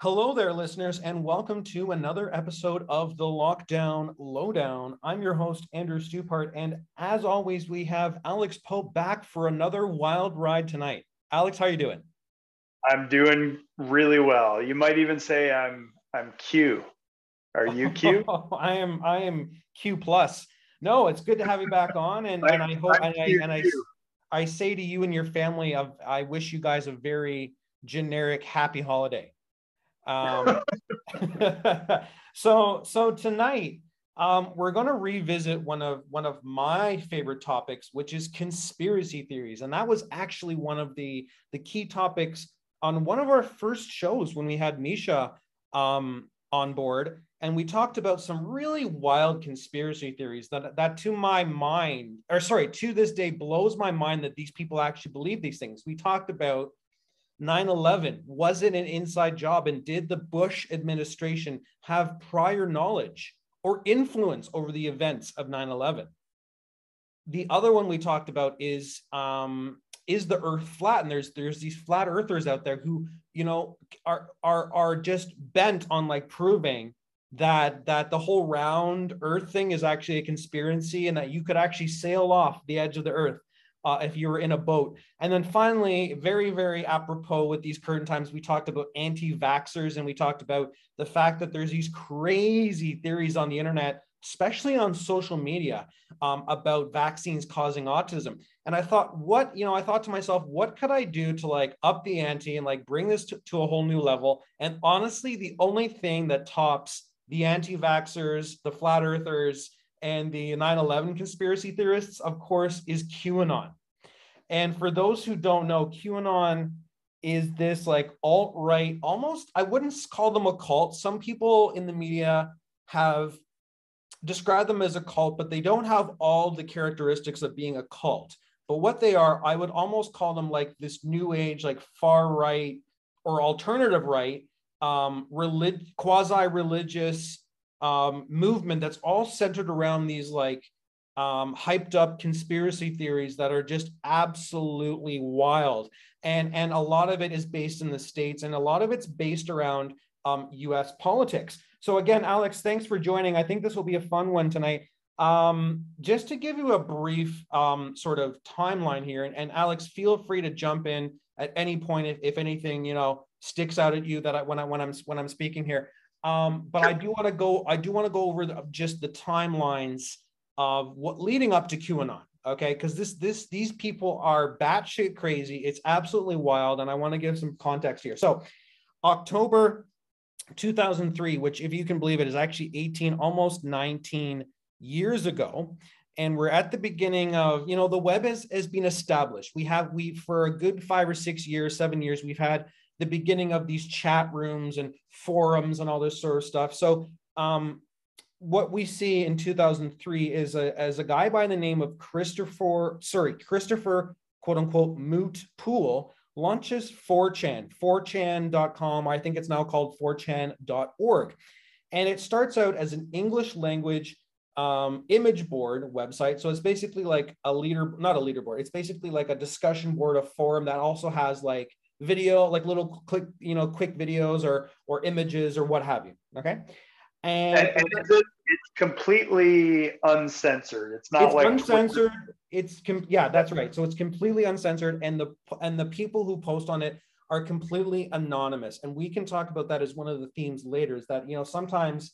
Hello there, listeners, and welcome to another episode of the Lockdown Lowdown. I'm your host, Andrew Stupart, and as always, we have Alex Pope back for another wild ride tonight. Alex, how are you doing? I'm doing really well. You might even say I'm I'm Q. Are you Q? I am I am Q plus. No, it's good to have you back on, and, and I hope and I, and I I say to you and your family, of I wish you guys a very generic happy holiday. Um, so so tonight um, we're going to revisit one of one of my favorite topics, which is conspiracy theories, and that was actually one of the the key topics on one of our first shows when we had Misha um, on board, and we talked about some really wild conspiracy theories that that to my mind, or sorry, to this day blows my mind that these people actually believe these things. We talked about 9 11 was it an inside job and did the bush administration have prior knowledge or influence over the events of 9 11 the other one we talked about is um, is the earth flat? And there's there's these flat earthers out there who you know are are are just bent on like proving that that the whole round earth thing is actually a conspiracy and that you could actually sail off the edge of the earth uh, if you were in a boat. And then finally, very, very apropos with these current times, we talked about anti vaxxers and we talked about the fact that there's these crazy theories on the internet, especially on social media, um, about vaccines causing autism. And I thought, what, you know, I thought to myself, what could I do to like up the ante and like bring this to, to a whole new level? And honestly, the only thing that tops the anti vaxxers, the flat earthers, and the 9 11 conspiracy theorists, of course, is QAnon. And for those who don't know, QAnon is this like alt right, almost, I wouldn't call them a cult. Some people in the media have described them as a cult, but they don't have all the characteristics of being a cult. But what they are, I would almost call them like this new age, like far right or alternative right, um, relig- quasi religious um, movement that's all centered around these like um, hyped up conspiracy theories that are just absolutely wild. And, and a lot of it is based in the States and a lot of it's based around um, US politics. So, again, Alex, thanks for joining. I think this will be a fun one tonight. Um, just to give you a brief um, sort of timeline here, and, and, Alex, feel free to jump in at any point if, if anything you know sticks out at you that I, when I when I'm when I'm speaking here. Um, but I do want to go. I do want to go over the, just the timelines of what leading up to QAnon. Okay, because this this these people are batshit crazy. It's absolutely wild, and I want to give some context here. So, October 2003, which, if you can believe it, is actually 18, almost 19 years ago. And we're at the beginning of, you know, the web has, has been established. We have, we, for a good five or six years, seven years, we've had the beginning of these chat rooms and forums and all this sort of stuff. So um, what we see in 2003 is a, as a guy by the name of Christopher, sorry, Christopher, quote unquote, Moot Poole launches 4chan, 4chan.com. I think it's now called 4chan.org. And it starts out as an English language um, image board website. So it's basically like a leader, not a leaderboard. It's basically like a discussion board, a forum that also has like video, like little quick, you know, quick videos or or images or what have you. Okay. And, and, and it's, it's, completely uncensored. It's not it's like uncensored. It's com- yeah, that's right. So it's completely uncensored, and the and the people who post on it are completely anonymous. And we can talk about that as one of the themes later. Is that you know sometimes,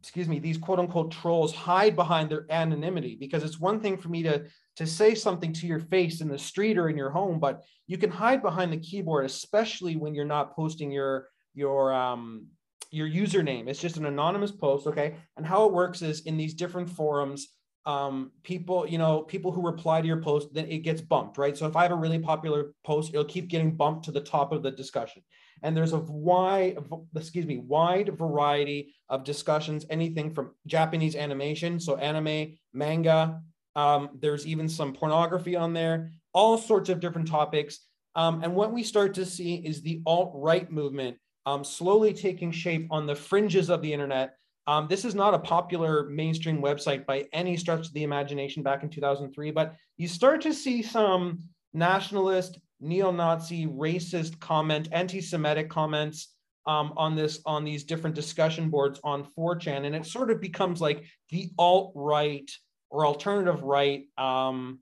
excuse me, these quote unquote trolls hide behind their anonymity because it's one thing for me to to say something to your face in the street or in your home, but you can hide behind the keyboard, especially when you're not posting your your um your username. It's just an anonymous post, okay? And how it works is in these different forums, um, people, you know, people who reply to your post, then it gets bumped, right? So if I have a really popular post, it'll keep getting bumped to the top of the discussion. And there's a wide, excuse me, wide variety of discussions, anything from Japanese animation, so anime, manga. Um, there's even some pornography on there, all sorts of different topics. Um, and what we start to see is the alt right movement um, slowly taking shape on the fringes of the internet. Um, this is not a popular mainstream website by any stretch of the imagination back in 2003, but you start to see some nationalist, neo Nazi, racist comment, anti Semitic comments um, on this on these different discussion boards on 4chan, and it sort of becomes like the alt right or alternative right um,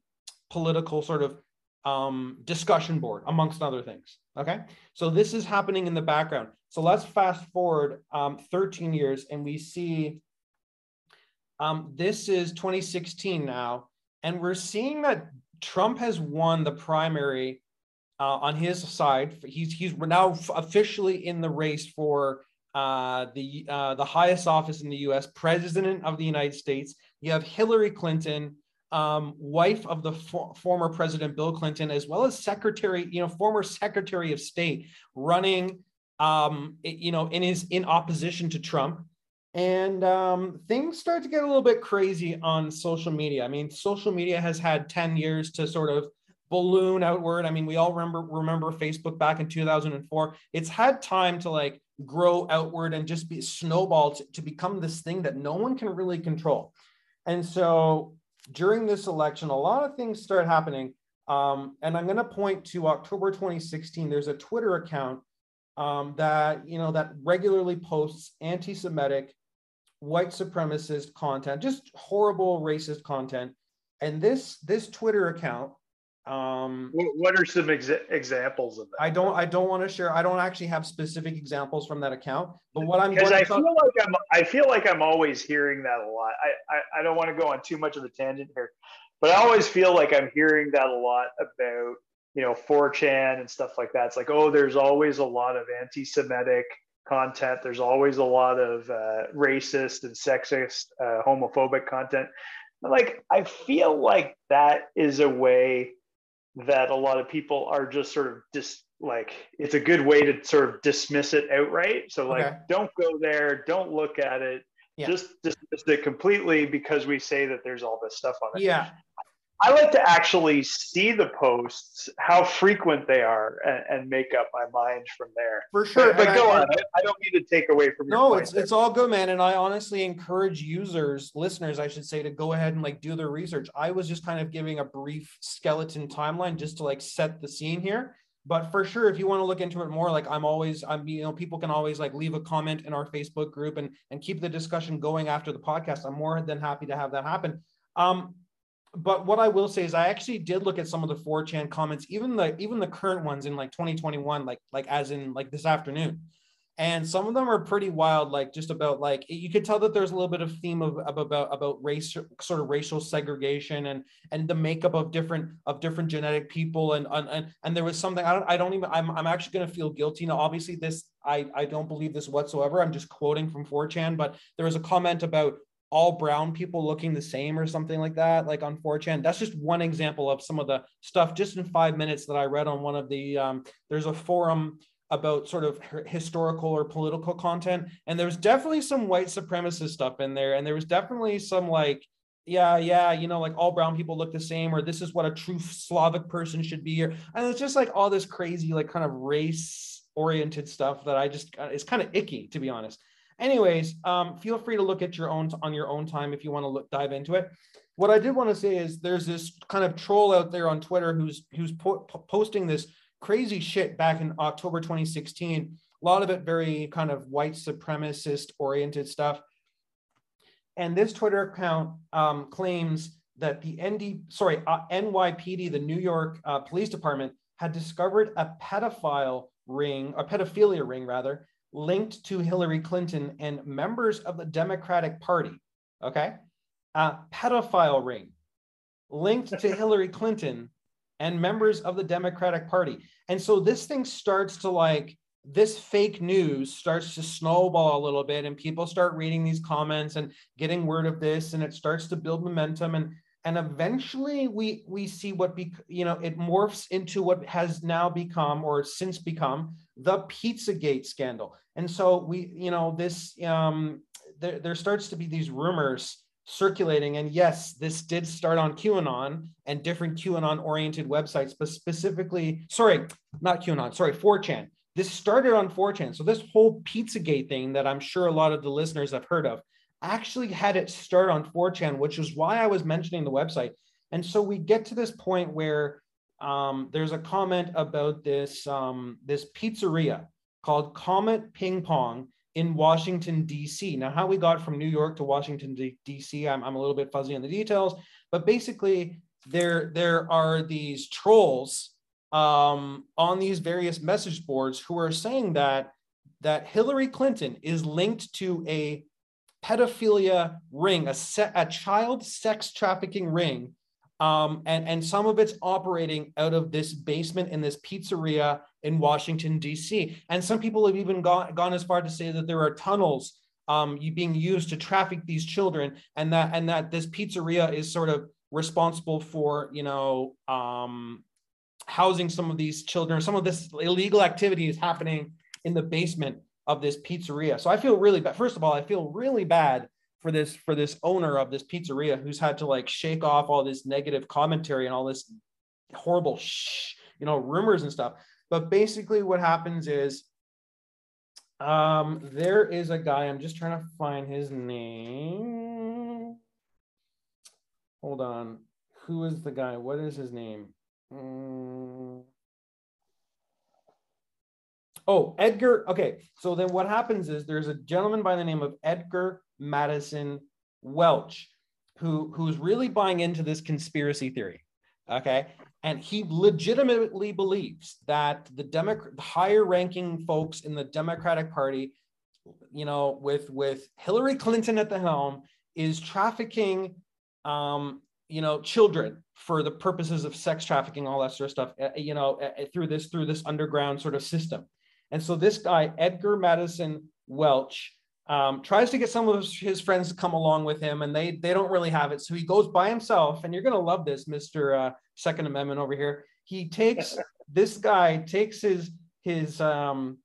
political sort of um, discussion board, amongst other things. Okay, so this is happening in the background. So let's fast forward um, 13 years, and we see um, this is 2016 now, and we're seeing that Trump has won the primary uh, on his side. He's he's now officially in the race for uh, the uh, the highest office in the U.S., President of the United States. You have Hillary Clinton, um, wife of the for- former President Bill Clinton, as well as Secretary, you know, former Secretary of State, running, um, you know, in his in opposition to Trump. And um, things start to get a little bit crazy on social media. I mean, social media has had 10 years to sort of balloon outward. I mean, we all remember remember Facebook back in 2004. It's had time to like grow outward and just be snowballed to, to become this thing that no one can really control. And so during this election, a lot of things start happening. Um, and I'm going to point to October 2016. There's a Twitter account um, that you know that regularly posts anti-Semitic, white supremacist content, just horrible racist content. And this this Twitter account um, what are some exa- examples of that? I don't. I don't want to share. I don't actually have specific examples from that account. But what I'm because I feel like I'm. I feel like I'm always hearing that a lot. I, I I don't want to go on too much of a tangent here, but I always feel like I'm hearing that a lot about you know 4chan and stuff like that. It's like oh, there's always a lot of anti-Semitic content. There's always a lot of uh, racist and sexist, uh, homophobic content. Like I feel like that is a way that a lot of people are just sort of dis like it's a good way to sort of dismiss it outright. So like okay. don't go there, don't look at it. Yeah. Just dismiss it completely because we say that there's all this stuff on it. Yeah. I like to actually see the posts, how frequent they are, and, and make up my mind from there. For sure. But, but go I, on. I, I, don't mean to take away from no, it's there. it's all good, man. And I honestly encourage users, listeners, I should say, to go ahead and like do their research. I was just kind of giving a brief skeleton timeline just to like set the scene here. But for sure, if you want to look into it more, like I'm always, I'm you know, people can always like leave a comment in our Facebook group and and keep the discussion going after the podcast. I'm more than happy to have that happen. Um, but what I will say is I actually did look at some of the 4chan comments, even the even the current ones in like 2021, like like as in like this afternoon. And some of them are pretty wild, like just about like you could tell that there's a little bit of theme of, of about about race sort of racial segregation and and the makeup of different of different genetic people and and and there was something I don't I don't even I'm I'm actually gonna feel guilty. Now obviously this I I don't believe this whatsoever. I'm just quoting from 4chan, but there was a comment about all brown people looking the same or something like that, like on 4chan. That's just one example of some of the stuff just in five minutes that I read on one of the, um, there's a forum about sort of historical or political content. And there's definitely some white supremacist stuff in there. And there was definitely some like, yeah, yeah, you know, like all brown people look the same, or this is what a true Slavic person should be. Or, and it's just like all this crazy, like kind of race oriented stuff that I just, it's kind of icky, to be honest. Anyways, um, feel free to look at your own on your own time if you want to look dive into it. What I did want to say is there's this kind of troll out there on Twitter who's who's po- posting this crazy shit back in October 2016. A lot of it very kind of white supremacist oriented stuff. And this Twitter account um, claims that the ND, sorry, uh, NYPD, the New York uh, Police Department, had discovered a pedophile ring, a pedophilia ring rather, linked to Hillary Clinton and members of the Democratic Party. Okay. A pedophile ring linked to Hillary Clinton and members of the Democratic Party. And so this thing starts to like, this fake news starts to snowball a little bit and people start reading these comments and getting word of this and it starts to build momentum and and eventually we we see what be you know it morphs into what has now become or since become the pizzagate scandal. And so we you know this um there, there starts to be these rumors circulating. And yes this did start on qanon and different qanon oriented websites but specifically sorry not qanon sorry 4chan this started on 4chan so this whole pizzagate thing that i'm sure a lot of the listeners have heard of actually had it start on 4chan, which is why I was mentioning the website. And so we get to this point where um, there's a comment about this um, this pizzeria called Comet Ping Pong in Washington, D.C. Now, how we got from New York to Washington, D.C., I'm, I'm a little bit fuzzy on the details, but basically, there, there are these trolls um, on these various message boards who are saying that that Hillary Clinton is linked to a pedophilia ring, a, se- a child sex trafficking ring um, and, and some of it's operating out of this basement in this pizzeria in Washington, D.C. And some people have even gone, gone as far to say that there are tunnels um, being used to traffic these children, and that and that this pizzeria is sort of responsible for you know um, housing some of these children. Some of this illegal activity is happening in the basement of this pizzeria. So I feel really bad. First of all, I feel really bad for this for this owner of this pizzeria who's had to like shake off all this negative commentary and all this horrible shh, you know rumors and stuff but basically what happens is um there is a guy i'm just trying to find his name hold on who is the guy what is his name mm. Oh edgar okay so then what happens is there's a gentleman by the name of edgar Maddison Welch, who who's really buying into this conspiracy theory. Okay. And he legitimately believes that the Democrat higher ranking folks in the Democratic Party, you know, with with Hillary Clinton at the helm, is trafficking um, you know, children for the purposes of sex trafficking, all that sort of stuff, uh, you know, uh, through this through this underground sort of system. And so this guy, Edgar Maddison Welch, um, tries to get some of his friends to come along with him, and they they don't really have it. So he goes by himself, and you're gonna love this, Mister uh, Second Amendment over here. He takes this guy takes his his um,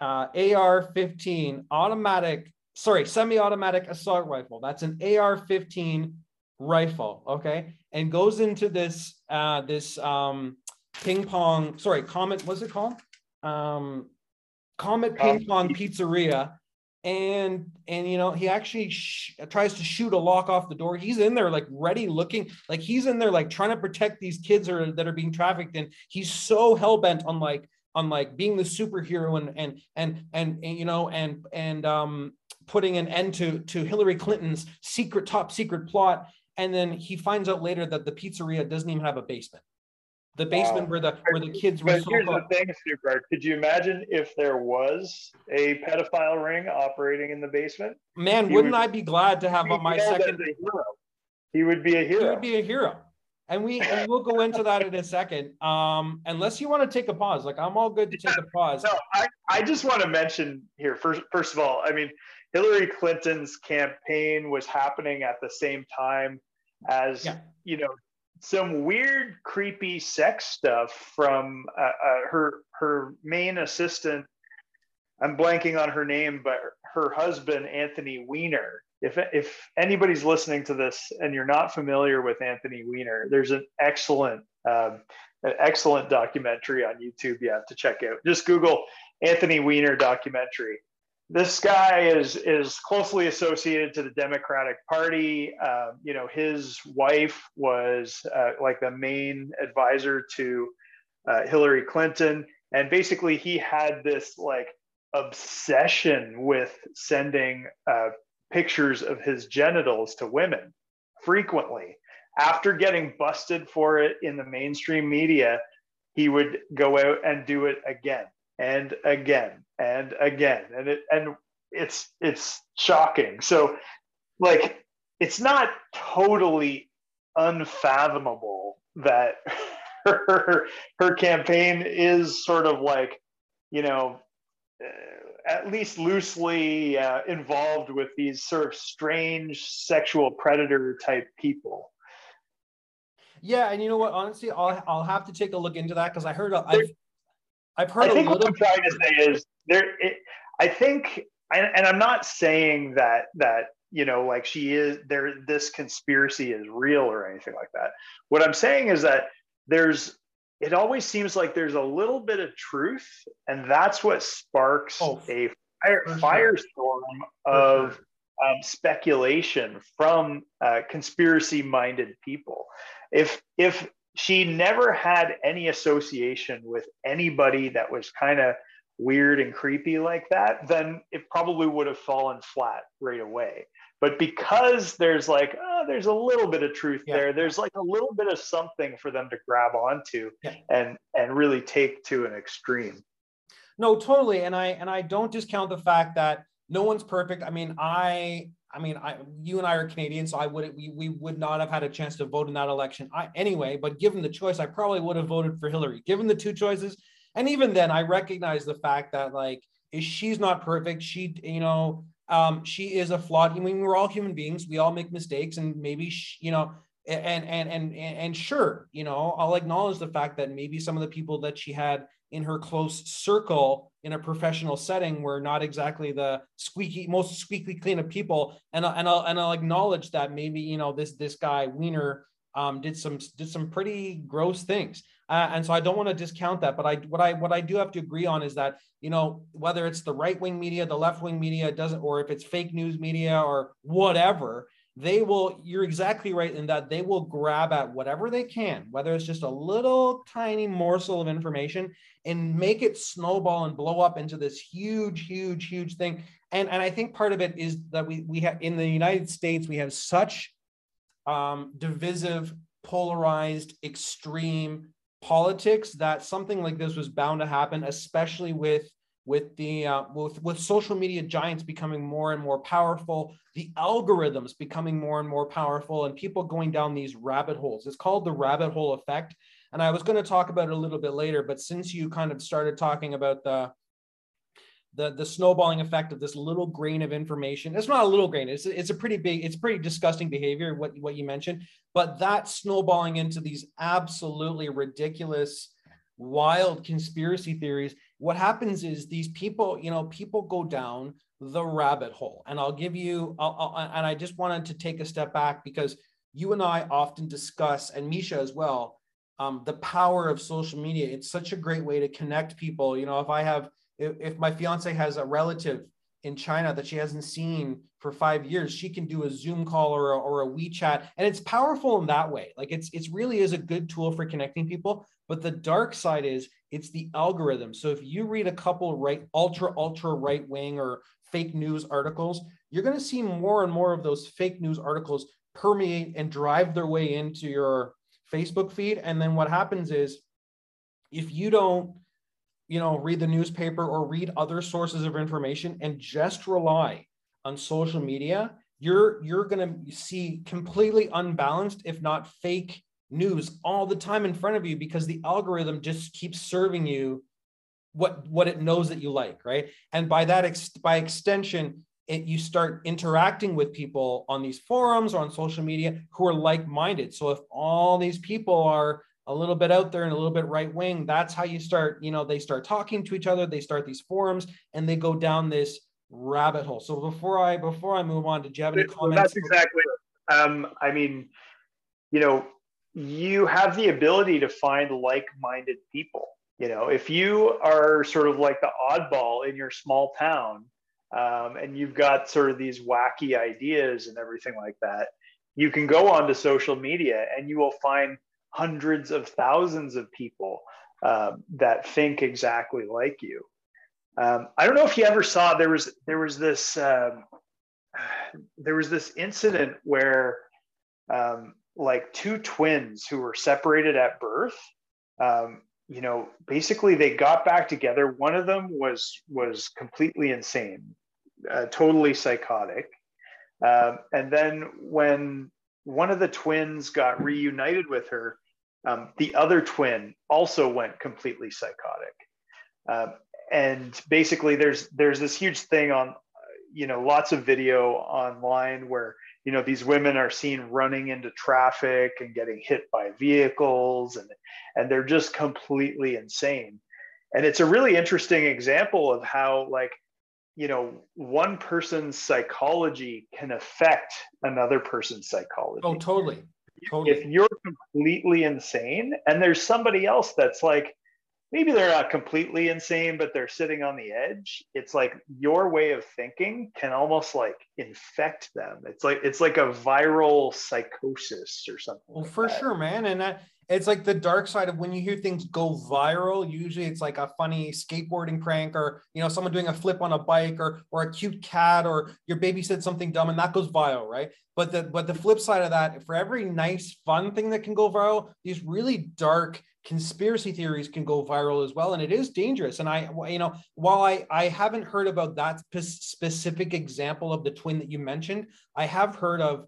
uh, AR-15 automatic, sorry, semi-automatic assault rifle. That's an AR-15 rifle, okay, and goes into this uh, this um, ping pong, sorry, Comet, what's it called? Um, Comet Ping Pong Pizzeria and and you know he actually sh- tries to shoot a lock off the door. He's in there like ready looking like he's in there like trying to protect these kids are, that are being trafficked and he's so hell-bent on like on like being the superhero and and and and, and you know and and um putting an end to to hillary clinton's secret top secret plot. And then he finds out later that the pizzeria doesn't even have a basement the basement wow. where the where the kids were. But here's the thing, Super. Could you imagine if there was a pedophile ring operating in the basement? Man, wouldn't would, I be glad to have my second? hero. He would be a hero. He would be a hero. And we and we'll go into that in a second. Um, unless you want to take a pause, like I'm all good to take a pause. No, I, I just want to mention here first. First of all, I mean, Hillary Clinton's campaign was happening at the same time as yeah. you know some weird, creepy sex stuff from uh, uh, her her main assistant. I'm blanking on her name, but her husband Anthony Weiner. If if anybody's listening to this and you're not familiar with Anthony Weiner, there's an excellent um, an excellent documentary on YouTube you have to check out. Just Google Anthony Weiner documentary this guy is is closely associated to the Democratic Party. Uh, you know, his wife was uh, like the main advisor to uh, Hillary Clinton, and basically he had this like obsession with sending uh, pictures of his genitals to women frequently. After getting busted for it in the mainstream media, he would go out and do it again and again and again and it and it's it's shocking. So like it's not totally unfathomable that her her campaign is sort of like you know uh, at least loosely uh, involved with these sort of strange sexual predator type people. Yeah and you know what? Honestly i'll, I'll have to take a look into that because i heard I've, I've heard. I think what I'm trying to say is there. It, I think, and and I'm not saying that that you know, like she is there. This conspiracy is real or anything like that. What I'm saying is that there's. It always seems like there's a little bit of truth, and that's what sparks oh, a fire, firestorm of sure. um, speculation from uh, conspiracy-minded people. If if she never had any association with anybody that was kind of weird and creepy like that, then it probably would have fallen flat right away. But because there's like, oh, there's a little bit of truth yeah. there, there's like a little bit of something for them to grab onto yeah. and and really take to an extreme. No, totally. And I and I don't discount the fact that no one's perfect. I mean, I I mean, I you and I are Canadian, so I would we, we would not have had a chance to vote in that election I, anyway. But given the choice, I probably would have voted for Hillary. Given the two choices, and even then, I recognize the fact that like she's not perfect. She, you know, um, she is a flawed. I mean, we're all human beings. We all make mistakes, and maybe she, you know, and and and and sure, you know, I'll acknowledge the fact that maybe some of the people that she had in her close circle in a professional setting we're not exactly the squeaky most squeaky clean of people. And, and I'll and I'll acknowledge that maybe you know this this guy Weiner um, did some did some pretty gross things. Uh, and so I don't want to discount that but I what I what I do have to agree on is that you know whether it's the right wing media the left wing media doesn't or if it's fake news media or whatever they will you're exactly right in that they will grab at whatever they can whether it's just a little tiny morsel of information and make it snowball and blow up into this huge huge huge thing. And and i think part of it is that we we have in the united states we have such um, divisive polarized extreme politics that something like this was bound to happen especially with with the uh, with with social media giants becoming more and more powerful, the algorithms becoming more and more powerful, and people going down these rabbit holes. It's called the rabbit hole effect. And I was going to talk about it a little bit later, but since you kind of started talking about the the the snowballing effect of this little grain of information, it's not a little grain. It's it's a pretty big, it's pretty disgusting behavior. What what you mentioned, but that snowballing into these absolutely ridiculous wild conspiracy theories what happens is these people you know people go down the rabbit hole. And i'll give you I'll, I'll, and i just wanted to take a step back because you and i often discuss and misha as well um, the power of social media. It's such a great way to connect people. You know if i have if, if my fiance has a relative in China that she hasn't seen for five years, she can do a Zoom call or a, or a WeChat, and it's powerful in that way. Like it's it's really is a good tool for connecting people. But the dark side is it's the algorithm. So if you read a couple right ultra ultra right wing or fake news articles, you're going to see more and more of those fake news articles permeate and drive their way into your Facebook feed. And then what happens is if you don't you know read the newspaper or read other sources of information and just rely on social media you're you're going to see completely unbalanced if not fake news all the time in front of you because the algorithm just keeps serving you what what it knows that you like right? And by that ex- by extension it, you start interacting with people on these forums or on social media who are like-minded. So if all these people are a little bit out there and a little bit right wing that's how you start you know they start talking to each other they start these forums and they go down this rabbit hole. So before i before i move on did you have any comments that's exactly um i mean you know you have the ability to find like-minded people you know. If you are sort of like the oddball in your small town um, and you've got sort of these wacky ideas and everything like that you can go onto social media and you will find hundreds of thousands of people um, that think exactly like you. Um, I don't know if you ever saw there was there was this um, there was this incident where um, like two twins who were separated at birth um, you know basically they got back together one of them was was completely insane uh, totally psychotic um, and then when one of the twins got reunited with her um, the other twin also went completely psychotic. Uh, and basically, there's there's this huge thing on, you know, lots of video online where you know these women are seen running into traffic and getting hit by vehicles, and and they're just completely insane. And it's a really interesting example of how like you know one person's psychology can affect another person's psychology. Oh, totally Totally. If you're completely insane and there's somebody else that's like, maybe they're not completely insane, but they're sitting on the edge, it's like your way of thinking can almost like infect them. It's like it's like a viral psychosis or something. Well, like for that. sure, man. And that it's like the dark side of when you hear things go viral. Usually, it's like a funny skateboarding prank, or you know, someone doing a flip on a bike, or or a cute cat, or your baby said something dumb, and that goes viral, right? But the but the flip side of that, for every nice fun thing that can go viral, these really dark conspiracy theories can go viral as well and it is dangerous and i you know while i i haven't heard about that specific example of the twin that you mentioned i have heard of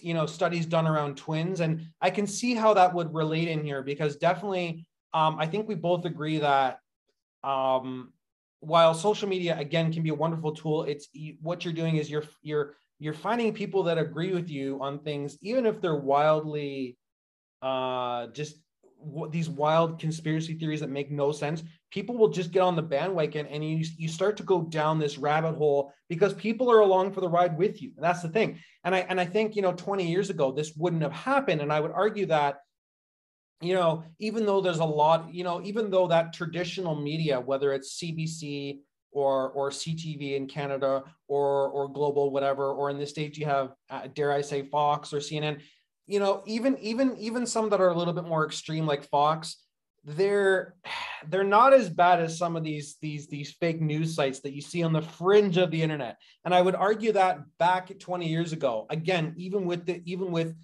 you know studies done around twins and i can see how that would relate in here because definitely um, i think we both agree that um, while social media again can be a wonderful tool it's what you're doing is you're you're you're finding people that agree with you on things even if they're wildly uh just these wild conspiracy theories that make no sense people will just get on the bandwagon and you, you start to go down this rabbit hole because people are along for the ride with you. And that's the thing. And i and i think you know 20 years ago this wouldn't have happened. And i would argue that you know even though there's a lot you know even though that traditional media whether it's cbc or or ctv in canada or or global whatever or in the states you have uh, dare i say fox or cnn you know, even even even some that are a little bit more extreme, like Fox, they're they're not as bad as some of these these these fake news sites that you see on the fringe of the internet. And I would argue that back 20 years ago, again, even with the even with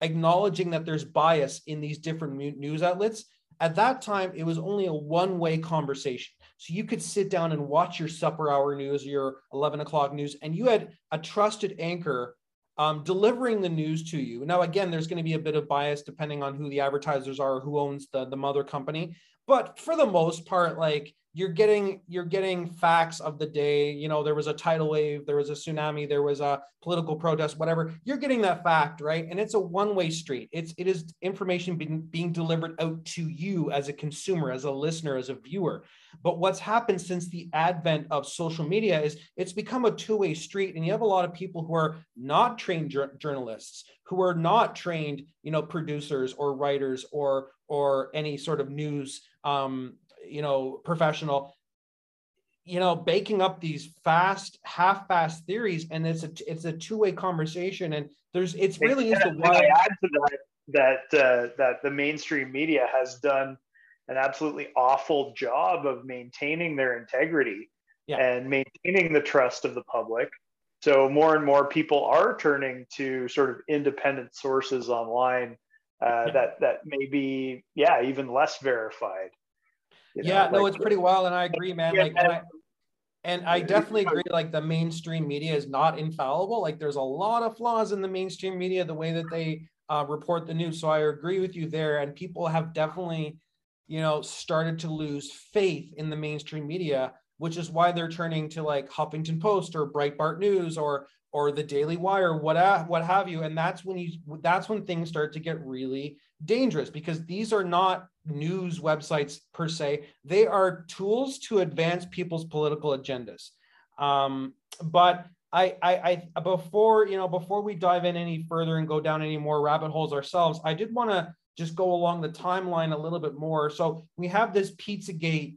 acknowledging that there's bias in these different news outlets, at that time it was only a one-way conversation. So you could sit down and watch your supper hour news, your 11 o'clock news, and you had a trusted anchor um, delivering the news to you. Now, again, there's going to be a bit of bias depending on who the advertisers are, who owns the, the mother company. But for the most part, like you're getting you're getting facts of the day. You know there was a tidal wave there was a tsunami there was a political protest whatever. You're getting that fact right? And it's a one way street. It's it is information being, being delivered out to you as a consumer as a listener as a viewer. But what's happened since the advent of social media is it's become a two way street and you have a lot of people who are not trained jur- journalists who are not trained you know producers or writers or or any sort of news um, you know, professional, you know, baking up these fast, half-fast theories, and it's a it's a two-way conversation, and there's it's really is the wild. I add to that that uh, that the mainstream media has done an absolutely awful job of maintaining their integrity yeah. and maintaining the trust of the public. So more and more people are turning to sort of independent sources online uh, yeah. that that may be yeah even less verified. You know, yeah, like, no, it's pretty wild, and I agree, man. Yeah, like, and I, and I definitely agree. Like, the mainstream media is not infallible. Like, there's a lot of flaws in the mainstream media, the way that they uh, report the news. So I agree with you there. And people have definitely, you know, started to lose faith in the mainstream media, which is why they're turning to like Huffington Post or Breitbart News or or the Daily Wire, what what have you. And that's when you that's when things start to get really dangerous because these are not news websites per se. They are tools to advance people's political agendas. Um, but I, I, I, before you know, before we dive in any further and go down any more rabbit holes ourselves, I did want to just go along the timeline a little bit more. So we have this Pizzagate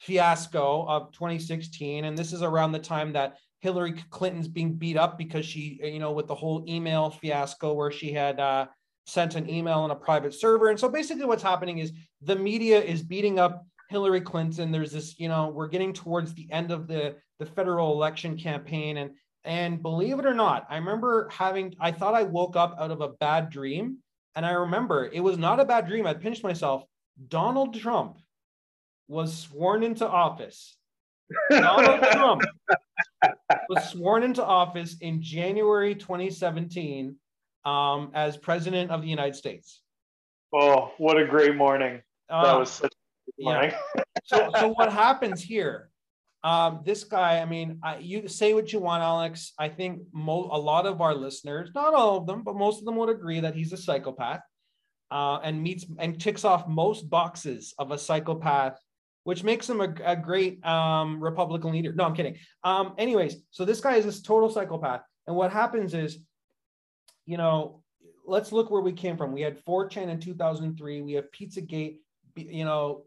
fiasco of 2016, and this is around the time that Hillary Clinton's being beat up because she, you know, with the whole email fiasco where she had uh, sent an email on a private server. And so basically what's happening is the media is beating up Hillary Clinton. There's this, you know, we're getting towards the end of the, the federal election campaign. And and believe it or not, I remember having, I thought I woke up out of a bad dream. And I remember it was not a bad dream. I pinched myself. Donald Trump was sworn into office. Donald Trump was sworn into office in January 2017 um, as president of the United States. Oh, what a great morning! Uh, that was such a morning. Yeah. so, so what happens here? Um, this guy, I mean, I, you say what you want, Alex. I think mo- a lot of our listeners, not all of them, but most of them would agree that he's a psychopath uh, and meets and ticks off most boxes of a psychopath, which makes him a, a great um, Republican leader. No, I'm kidding. Um, anyways, so this guy is this total psychopath. And what happens is you know, let's look where we came from. We had 4chan in 2003. We have Pizzagate, you know,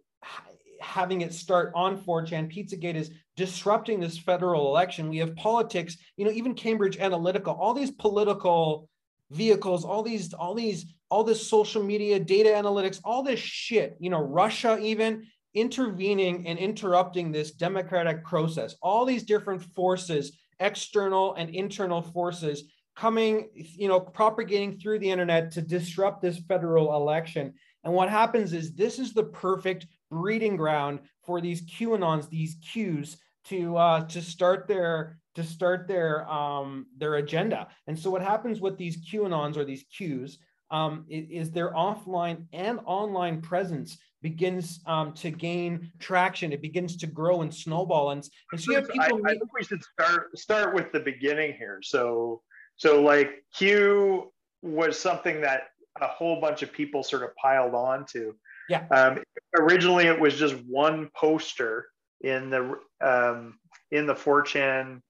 having it start on 4chan. Pizzagate is disrupting this federal election. We have politics, you know, even Cambridge Analytica, all these political vehicles, all these, all these, all this social media, data analytics, all this shit, you know, Russia even intervening and interrupting this democratic process, all these different forces, external and internal forces coming, you know, propagating through the internet to disrupt this federal election. And what happens is this is the perfect breeding ground for these QAnons, these Qs, to uh, to start their to start their um, their agenda. And so what happens with these QAnons or these Qs um, is their offline and online presence begins um, to gain traction. It begins to grow and snowball. And, and so you have people. I, I think we should start start with the beginning here. So so like Q was something that a whole bunch of people sort of piled on to. Yeah. Um, originally, it was just one poster in the um, in the 4chan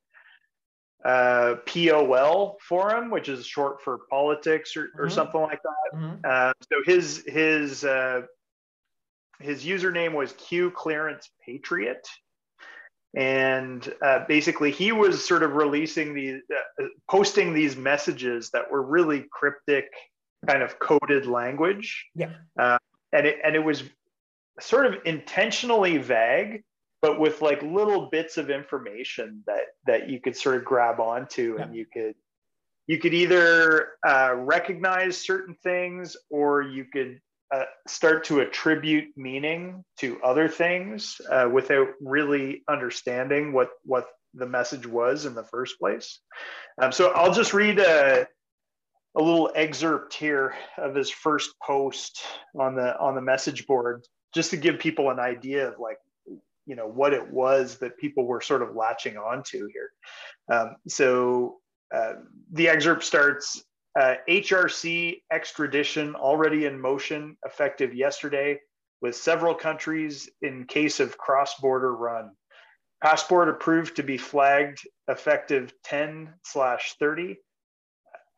uh, POL forum, which is short for politics or, or mm-hmm. something like that. Mm-hmm. Uh, so his his uh, his username was Q Clearance Patriot, and uh, basically he was sort of releasing these, uh, posting these messages that were really cryptic, kind of coded language. Yeah, uh, and it and it was sort of intentionally vague but with like little bits of information that that you could sort of grab onto yeah. and you could you could either uh, recognize certain things or you could uh, start to attribute meaning to other things uh, without really understanding what what the message was in the first place. Um, so I'll just read a, a little excerpt here of his first post on the on the message board, just to give people an idea of like you know what it was that people were sort of latching onto here. Um, so uh, the excerpt starts uh, HRC extradition already in motion, effective yesterday, with several countries in case of cross border run. Passport approved to be flagged effective 10 slash 30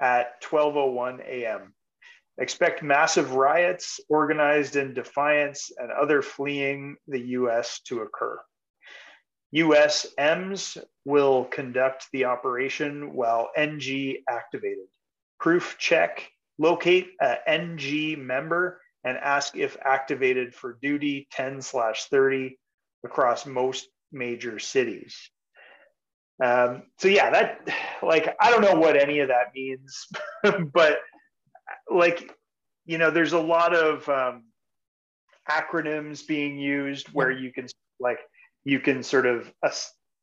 at 12.01 a.m. Expect massive riots organized in defiance and other fleeing the US to occur. US EMS will conduct the operation while NG activated. Proof check, locate a NG member and ask if activated for duty 10 slash 30 across most major cities. Um, so yeah, that like I don't know what any of that means, but like you know there's a lot of um, acronyms being used where you can like you can sort of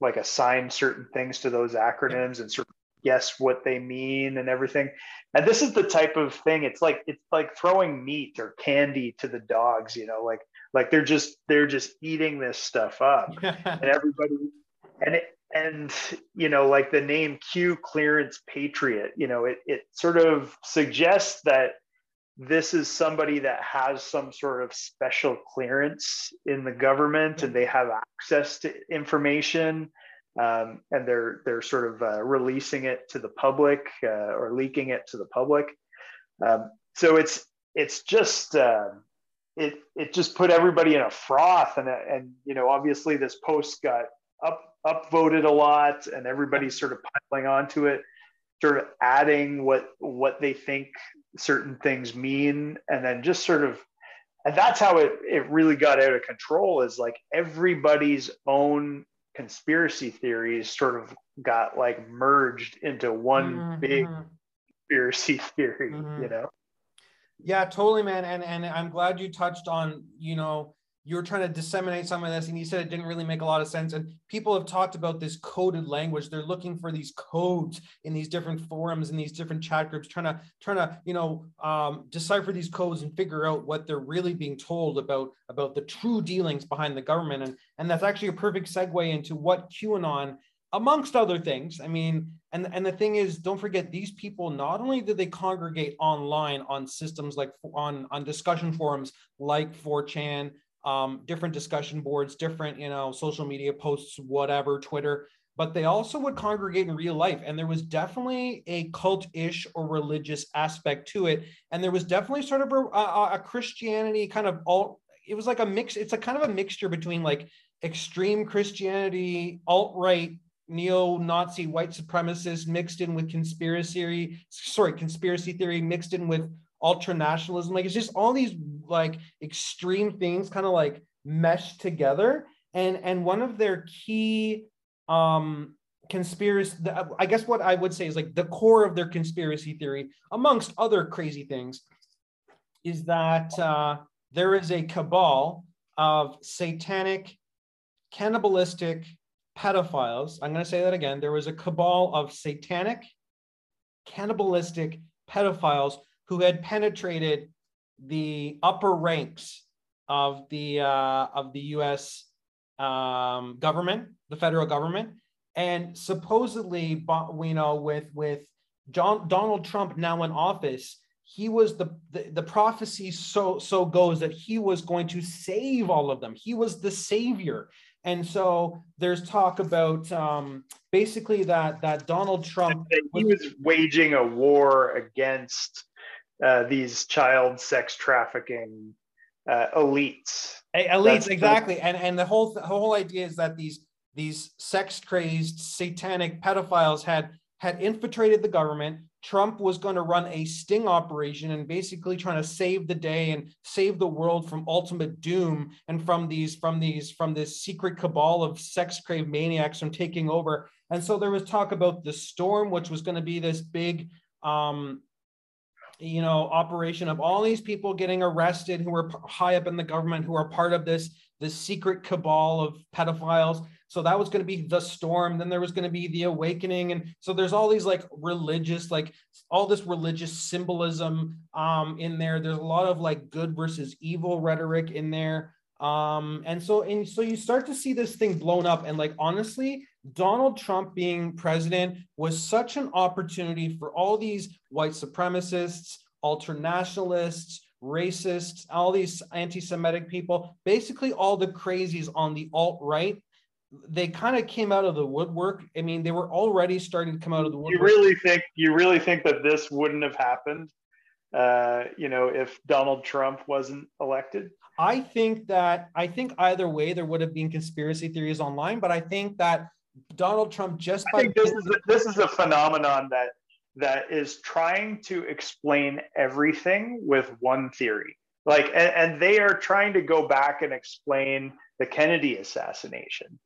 like assign certain things to those acronyms and sort of guess what they mean and everything. And this is the type of thing it's like it's like throwing meat or candy to the dogs you know like like they're just they're just eating this stuff up. And everybody and it, and you know like the name q clearance patriot you know it, it sort of suggests that this is somebody that has some sort of special clearance in the government and they have access to information um, and they're they're sort of uh, releasing it to the public uh, or leaking it to the public. Um, so it's it's just uh, it it just put everybody in a froth. And and you know obviously this post got up upvoted a lot and everybody's sort of piling onto it sort of adding what what they think certain things mean. And then just sort of and that's how it, it really got out of control is like everybody's own conspiracy theories sort of got like merged into one mm-hmm. big conspiracy theory mm-hmm. you know yeah totally man and and i'm glad you touched on you know you were trying to disseminate some of this and you said it didn't really make a lot of sense and people have talked about this coded language. They're looking for these codes in these different forums and these different chat groups trying to trying to you know um, decipher these codes and figure out what they're really being told about about the true dealings behind the government and and that's actually a perfect segue into what qanon amongst other things i mean and and the thing is don't forget these people not only do they congregate online on systems like on on discussion forums like 4chan um, different discussion boards, different, you know, social media posts, whatever, Twitter, but they also would congregate in real life. And there was definitely a cult-ish or religious aspect to it. And there was definitely sort of a, a, Christianity kind of alt, it was like a mix, it's a kind of a mixture between like extreme Christianity, alt-right neo-Nazi white supremacists mixed in with conspiracy sorry, conspiracy theory mixed in with ultra nationalism. Like it's just all these like extreme things kind of like meshed together. And and one of their key um conspiracy i guess what i would say is like the core of their conspiracy theory amongst other crazy things is that uh, there is a cabal of satanic cannibalistic pedophiles i'm going to say that again there was a cabal of satanic cannibalistic pedophiles who had penetrated the upper ranks of the uh, of the us um, government the federal government and supposedly, you know, with with John Donald Trump now in office, he was the, the, the prophecy so so goes that he was going to save all of them. He was the savior. And so there's talk about um, basically that that Donald Trump he was waging a war against uh, these child sex trafficking uh, elites. Elites, That's exactly. The, and and the whole the whole idea is that these these sex crazed satanic pedophiles had had infiltrated the government trump was going to run a sting operation and basically trying to save the day and save the world from ultimate doom and from these from these from this secret cabal of sex crave maniacs from taking over and so there was talk about the storm which was going to be this big um you know operation of all these people getting arrested who were high up in the government who are part of this this secret cabal of pedophiles so that was going to be the storm. Then there was going to be the awakening. And so there's all these like religious, like all this religious symbolism um, in there. There's a lot of like good versus evil rhetoric in there. Um, and so and so you start to see this thing blown up. And like honestly, Donald Trump being president was such an opportunity for all these white supremacists, ultra nationalists, racists, all these anti Semitic people, basically all the crazies on the alt right they kind of came out of the woodwork. I mean, they were already starting to come out of the woodwork. You really think you really think that this wouldn't have happened, uh, you know, if Donald Trump wasn't elected? I think that I think either way there would have been conspiracy theories online, but I think that Donald Trump just I think this is a, this is a phenomenon that that is trying to explain everything with one theory. Like, and, and they are trying to go back and explain the Kennedy assassination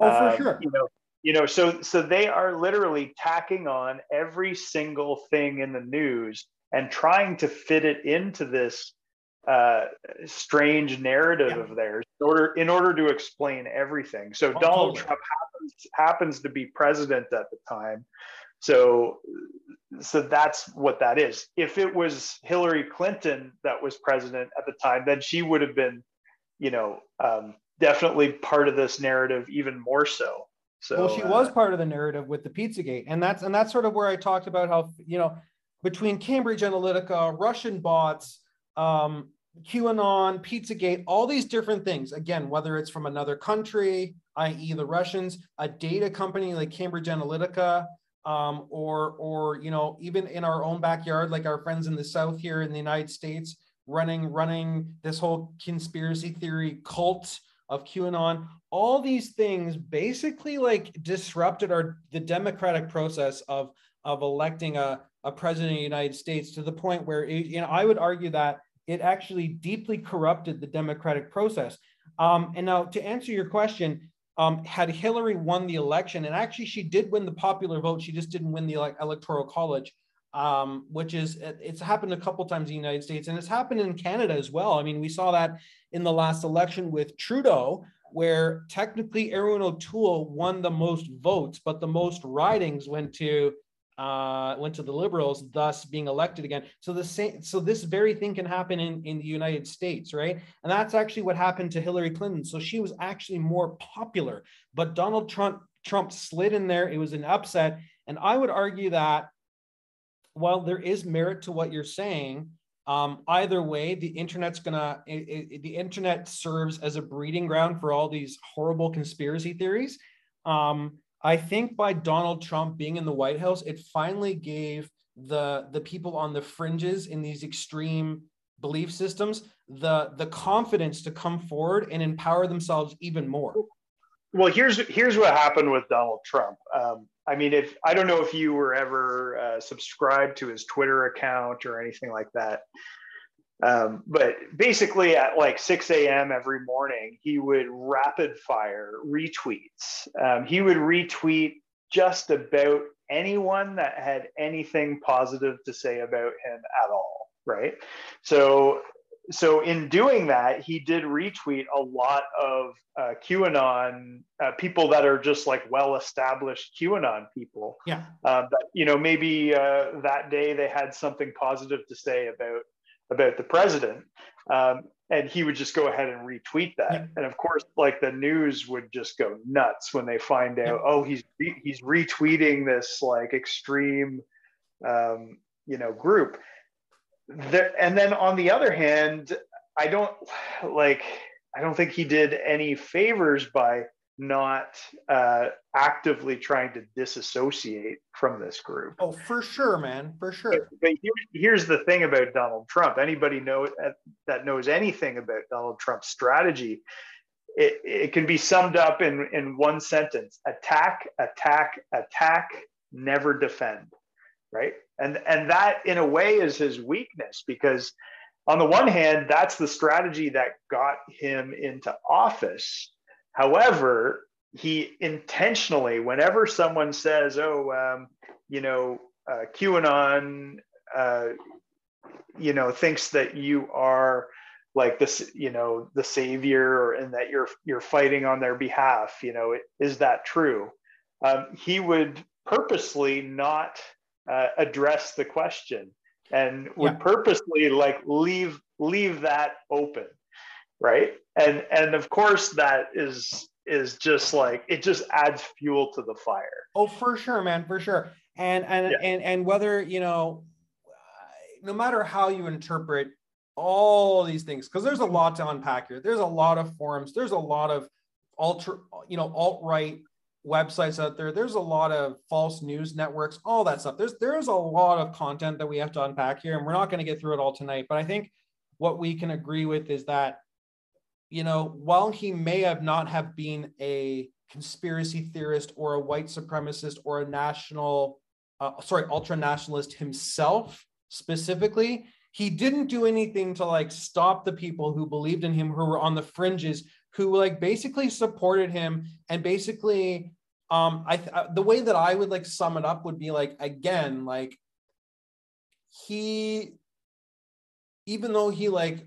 Oh, for um, sure. You know, you know, so so they are literally tacking on every single thing in the news and trying to fit it into this uh, strange narrative yeah. of theirs in order in order to explain everything. So oh, Donald totally. Trump happens to be president at the time. So so that's what that is. If it was Hillary Clinton that was president at the time, then she would have been, you know, um, definitely part of this narrative even more so. So well, she uh, was part of the narrative with the Pizzagate, and that's and that's sort of where I talked about how you know between Cambridge Analytica, Russian bots, um, QAnon, Pizzagate, all these different things. Again, whether it's from another country, i.e., the Russians, a data company like Cambridge Analytica, um, or or you know even in our own backyard, like our friends in the South here in the United States, running running this whole conspiracy theory cult of QAnon, all these things basically like disrupted our the democratic process of of electing a, a president of the United States to the point where it, you know I would argue that it actually deeply corrupted the democratic process. Um, and now to answer your question, um, had Hillary won the election, and actually she did win the popular vote, she just didn't win the electoral college um, which is it's happened a couple times in the United States and it's happened in Canada as well. I mean, we saw that in the last election with Trudeau, where technically Erin O'Toole won the most votes, but the most ridings went to uh, went to the Liberals, thus being elected again. So the same, so this very thing can happen in in the United States, right? And that's actually what happened to Hillary Clinton. So she was actually more popular, but Donald Trump Trump slid in there. It was an upset, and I would argue that while there is merit to what you're saying, um, either way, the internet's gonna it, it, the internet serves as a breeding ground for all these horrible conspiracy theories. Um, I think by Donald Trump being in the White House, it finally gave the the people on the fringes in these extreme belief systems the the confidence to come forward and empower themselves even more. well, here's here's what happened with Donald Trump. Um, I mean, if I don't know if you were ever uh, subscribed to his Twitter account or anything like that, um, but basically at like 6 a.m. every morning, he would rapid fire retweets. Um, he would retweet just about anyone that had anything positive to say about him at all, right? So so in doing that, he did retweet a lot of uh, QAnon uh, people that are just like well-established QAnon people. Yeah. Uh, but you know, maybe uh, that day they had something positive to say about about the president, um, and he would just go ahead and retweet that. Yeah. And of course, like the news would just go nuts when they find out, yeah. oh, he's he's retweeting this like extreme, um, you know, group there, and then on the other hand, I don't like. I don't think he did any favors by not uh, actively trying to disassociate from this group. Oh, for sure, man, for sure. But, here, here's the thing about Donald Trump. Anybody know that knows anything about Donald Trump's strategy, it, it can be summed up in in one sentence: attack, attack, attack, never defend. Right and and that in a way is his weakness because on the one hand that's the strategy that got him into office however he intentionally whenever someone says oh um, you know uh, qanon uh, you know thinks that you are like this you know the savior and that you're you're fighting on their behalf you know is that true um, he would purposely not uh, address the question and would yeah. purposely like leave leave that open right and and of course that is is just like it just adds fuel to the fire oh for sure man for sure and and yeah. and and whether you know uh, no matter how you interpret all these things because there's a lot to unpack here there's a lot of forums there's a lot of ultra you know alt right websites out there. There's a lot of false news networks, all that stuff. There's there's a lot of content that we have to unpack here, and we're not going to get through it all tonight. But I think what we can agree with is that, you know, while he may have not have been a conspiracy theorist or a white supremacist or a national, uh, sorry, ultra nationalist himself specifically, he didn't do anything to like stop the people who believed in him who were on the fringes who like basically supported him and basically um I th- uh, the way that I would like sum it up would be like again like he even though he like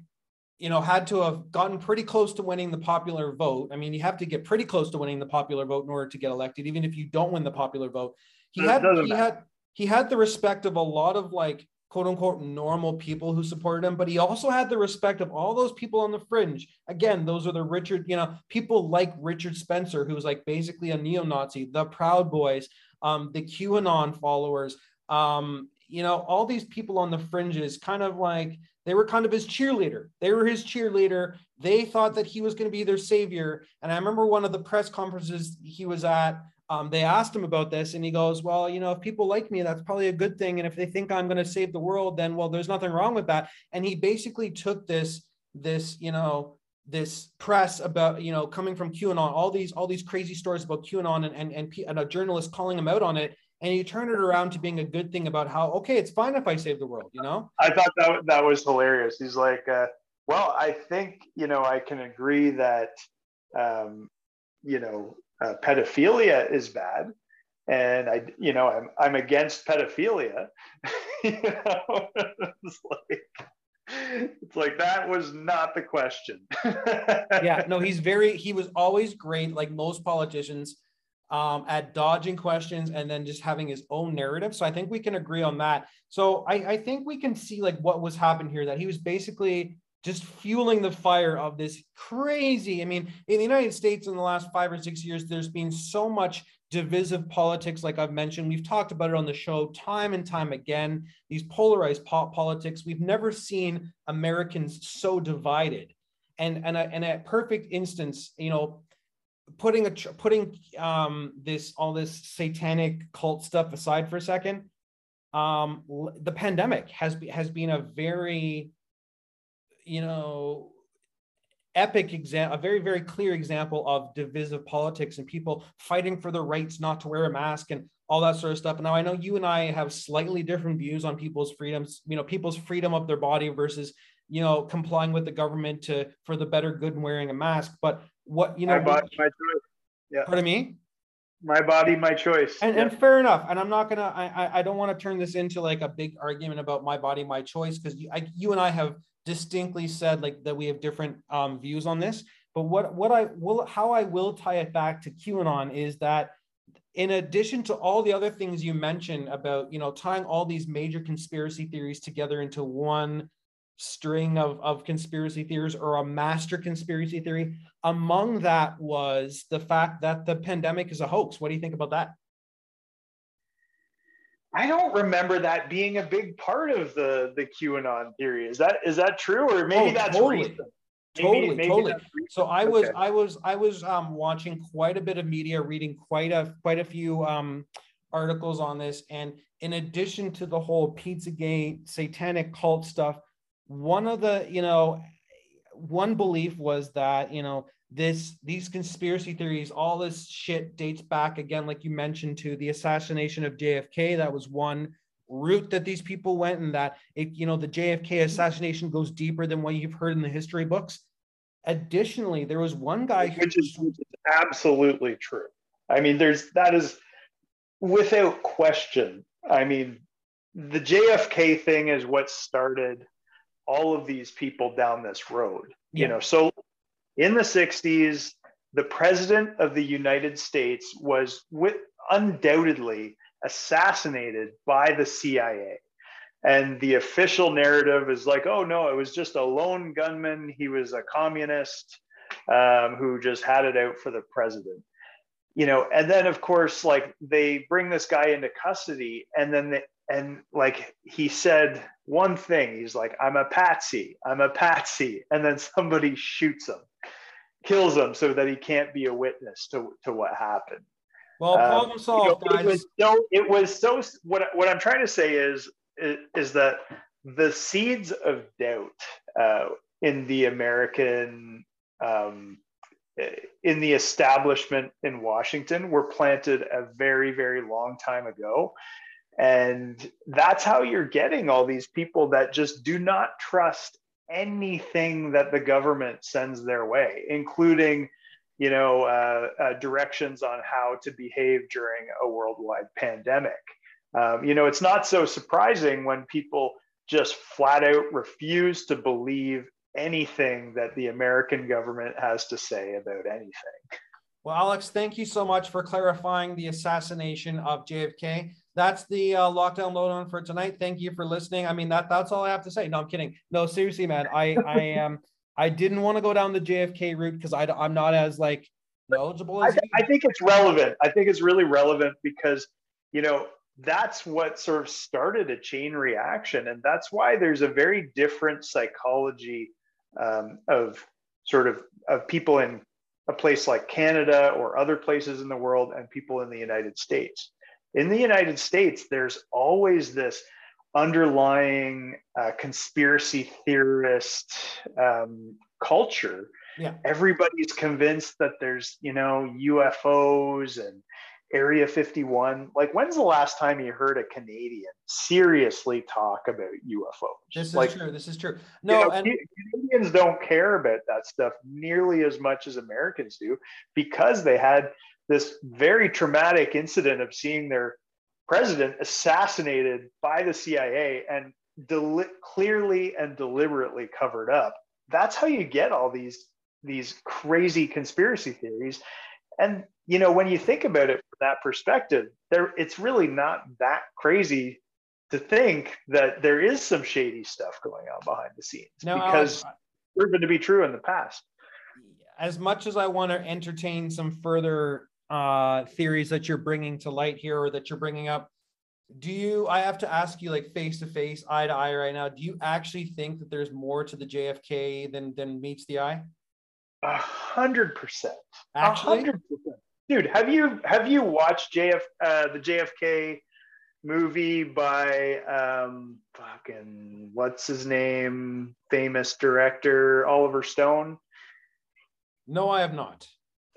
you know had to have gotten pretty close to winning the popular vote i mean you have to get pretty close to winning the popular vote in order to get elected even if you don't win the popular vote he it had he matter. had he had the respect of a lot of like quote unquote normal people who supported him, but he also had the respect of all those people on the fringe. Again, those are the Richard, you know, people like Richard Spencer, who's like basically a neo-Nazi, the Proud Boys, um, the QAnon followers, um, you know, all these people on the fringes, kind of like they were kind of his cheerleader. They were his cheerleader. They thought that he was going to be their savior. And I remember one of the press conferences he was at um, they asked him about this and he goes well you know if people like me that's probably a good thing and if they think i'm going to save the world then well there's nothing wrong with that and he basically took this this you know this press about you know coming from qanon all these all these crazy stories about qanon and and, and, and a journalist calling him out on it and he turned it around to being a good thing about how okay it's fine if i save the world you know i thought that that was hilarious he's like uh, well i think you know i can agree that um, you know uh, pedophilia is bad and I, you know, I'm I'm against pedophilia. you know, it's like it's like that was not the question. yeah, no, he's very he was always great, like most politicians, um, at dodging questions and then just having his own narrative. So I think we can agree on that. So I, I think we can see like what was happening here, that he was basically just fueling the fire of this crazy. I mean, in the United States in the last five or six years, there's been so much divisive politics, like I've mentioned. We've talked about it on the show time and time again. These polarized politics. We've never seen Americans so divided. And and a, and a perfect instance, you know, putting a putting um, this all this satanic cult stuff aside for a second. Um, the pandemic has has been a very you know, epic example, a very, very clear example of divisive politics and people fighting for their rights not to wear a mask and all that sort of stuff. Now, I know you and I have slightly different views on people's freedoms, you know, people's freedom of their body versus, you know, complying with the government to for the better good and wearing a mask. But what, you know, my body, my choice. Yeah. Pardon me? My body, my choice. And, yeah. and fair enough. And I'm not gonna. I I don't want to turn this into like a big argument about my body, my choice, because you, I, you and I have distinctly said like that we have different um, views on this. But what what I will how I will tie it back to QAnon is that in addition to all the other things you mentioned about you know tying all these major conspiracy theories together into one string of, of conspiracy theories or a master conspiracy theory among that was the fact that the pandemic is a hoax what do you think about that I don't remember that being a big part of the the QAnon theory. Is that is that true, or maybe oh, that's totally. Maybe, totally, maybe totally. So I was, okay. I was, I was um, watching quite a bit of media, reading quite a quite a few um, articles on this, and in addition to the whole Pizzagate satanic cult stuff, one of the you know, one belief was that you know this these conspiracy theories all this shit dates back again like you mentioned to the assassination of jfk that was one route that these people went and that it you know the jfk assassination goes deeper than what you've heard in the history books. Additionally there was one guy which which is absolutely true. I mean there's that is without question. I mean the jfk thing is what started all of these people down this road yeah. you know so in the 60s, the president of the United States was with, undoubtedly assassinated by the CIA. And the official narrative is like, oh no, it was just a lone gunman. He was a communist um, who just had it out for the president. You know, and then of course, like they bring this guy into custody, and then they, and like he said one thing, he's like, "I'm a patsy, I'm a patsy," and then somebody shoots him kills him so that he can't be a witness to, to what happened. Well, problem um, solved, you know, It was so, it was so what, what I'm trying to say is, is, is that the seeds of doubt uh, in the American, um, in the establishment in Washington were planted a very, very long time ago. And that's how you're getting all these people that just do not trust anything that the government sends their way, including you know uh, uh, directions on how to behave during a worldwide pandemic. Um, you know, it's not so surprising when people just flat out refuse to believe anything that the American government has to say about anything. Well, Alex, thank you so much for clarifying the assassination of JFK that's the uh, lockdown on for tonight. Thank you for listening. I mean, that that's all I have to say. No, I'm kidding. No, seriously, man. I I am. I didn't want to go down the JFK route because I I'm not as like knowledgeable as I, th- I think it's relevant. I think it's really relevant because you know that's what sort of started a chain reaction, and that's why there's a very different psychology um, of sort of of people in a place like Canada or other places in the world and people in the United States in the United States, there's always this underlying uh, conspiracy theorist um, culture. Yeah. Everybody's convinced that there's, you know, UFOs and Area 51. Like, when's the last time you heard a Canadian seriously talk about UFOs? This is like, true. This is true. No, you know, and Canadians don't care about that stuff nearly as much as Americans do because they had this very traumatic incident of seeing their president assassinated by the CIA and deli- clearly and deliberately covered up. That's how you get all these these crazy conspiracy theories. And you know, when you think about it from that perspective, there it's really not that crazy to think that there is some shady stuff going on behind the scenes now, because Alex, proven to be true in the past. As much as I want to entertain some further uh, theories that you're bringing to light here or that you're bringing up. Do you i have to ask you like face to face eye to eye right now do you actually think that there's more to the jfk than than meets the eye? A hundred percent. A hundred percent. Dude have you have you watched jf uh, the jfk movie by um fucking what's his name? Famous director oliver stone? No, I have not.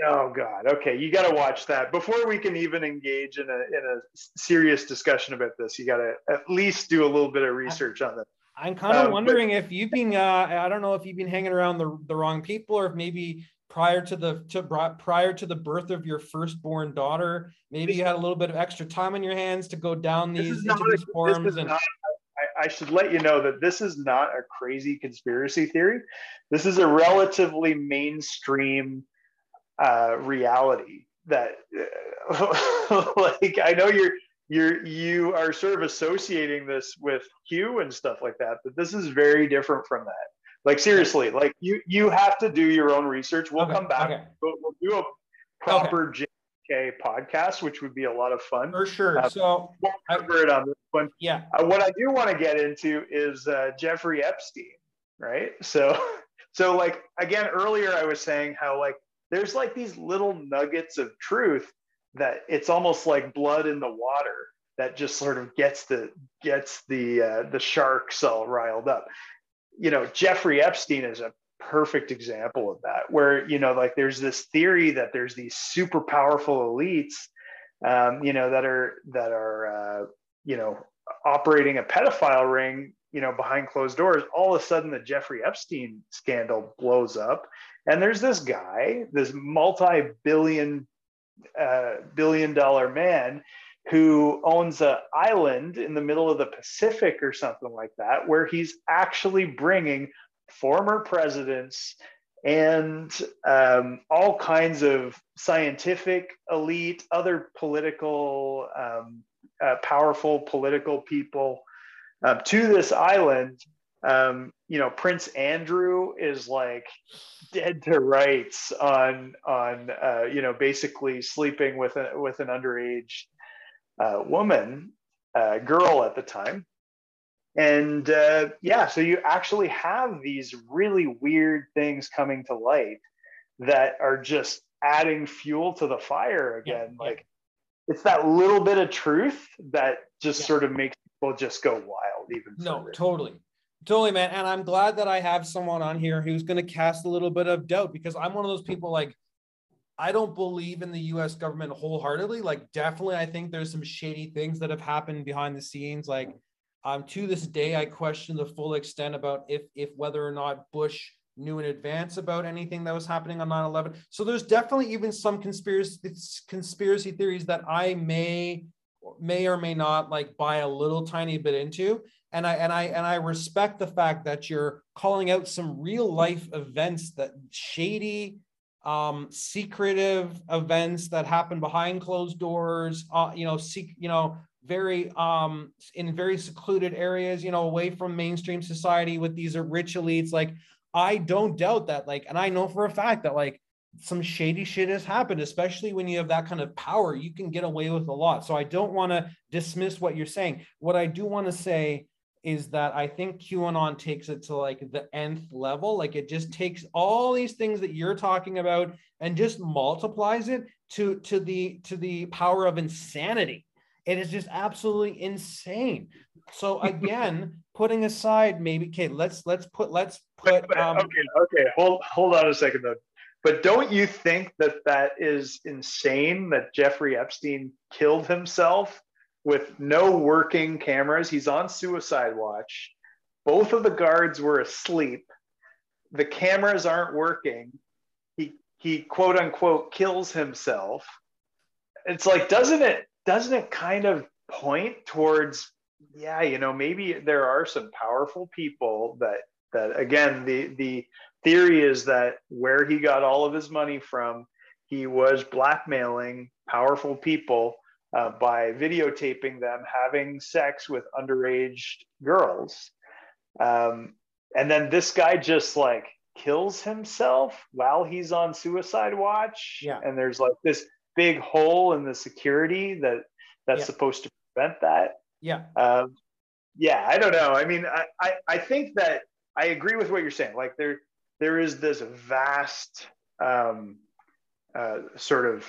Oh God. Okay, you got to watch that before we can even engage in a in a serious discussion about this. You got to at least do a little bit of research on it. I'm kind of um, wondering but, if you've been. Uh, I don't know if you've been hanging around the the wrong people, or if maybe prior to the to prior to the birth of your firstborn daughter, maybe you had a little bit of extra time on your hands to go down these these forums and. Not, I should let you know that this is not a crazy conspiracy theory. This is a relatively mainstream uh, reality that uh, like I know you're you're you are sort of associating this with Q and stuff like that, but this is very different from that. Like seriously, like you you have to do your own research. We'll okay, come back. Okay. We'll, we'll, do a proper okay. JK podcast, which would be a lot of fun. For sure. Uh, so we'll cover it on this one. Yeah. Uh, what I do want to get into is uh, Jeffrey Epstein, right? So so like again earlier I was saying how like there's like these little nuggets of truth that it's almost like blood in the water that just sort of gets the gets the uh, the sharks all riled up. You know, Jeffrey Epstein is a perfect example of that, where you know, like there's this theory that there's these super powerful elites, um, you know, that are that are uh, you know operating a pedophile ring, you know, behind closed doors. All of a sudden, the Jeffrey Epstein scandal blows up, and there's this guy, this multi-billion uh, billion dollar man who owns an island in the middle of the Pacific or something like that, where he's actually bringing former presidents and um, all kinds of scientific elite, other political, um, uh, powerful political people uh, to this island. Um, you know, Prince Andrew is like dead to rights on on uh, you know basically sleeping with a with an underage uh, woman uh, girl at the time and uh, yeah so you actually have these really weird things coming to light that are just adding fuel to the fire again yeah, like yeah. it's that little bit of truth that just yeah. sort of makes people just go wild even no further. totally Totally, man. And I'm glad that I have someone on here who's going to cast a little bit of doubt because I'm one of those people like, I don't believe in the US government wholeheartedly. Like, definitely, I think there's some shady things that have happened behind the scenes. Like, um, to this day, I question the full extent about if, if whether or not Bush knew in advance about anything that was happening on 9-11. So there's definitely even some conspiracy conspiracy theories that I may may or may not like buy a little tiny bit into and I and I and I respect the fact that you're calling out some real life events that shady, um, secretive events that happen behind closed doors. Uh, you know, seek you know very um in very secluded areas. You know, away from mainstream society with these rich elites. Like I don't doubt that. Like, and I know for a fact that like some shady shit has happened, especially when you have that kind of power. You can get away with a lot. So I don't want to dismiss what you're saying. What I do want to say is that I think QAnon takes it to like the nth level. Like it just takes all these things that you're talking about and just multiplies it to to the to the power of insanity. It is just absolutely insane. So again, putting aside maybe okay, let's let's put let's put um, okay okay hold hold on a second though. But don't you think that that is insane that Jeffrey Epstein killed himself with no working cameras. He's on suicide watch. Both of the guards were asleep. The cameras aren't working. He he quote unquote kills himself. It's like doesn't it doesn't it kind of point towards yeah, you know, maybe there are some powerful people that that again the the theory is that where he got all of his money from, he was blackmailing powerful people uh, by videotaping them having sex with underage girls. Um, and then this guy just like kills himself while he's on suicide watch. Yeah. And there's like this big hole in the security that that's yeah. supposed to prevent that. Yeah. Um, yeah, I don't know. I mean, I, I, I think that I agree with what you're saying. Like there, there is this vast um, uh, sort of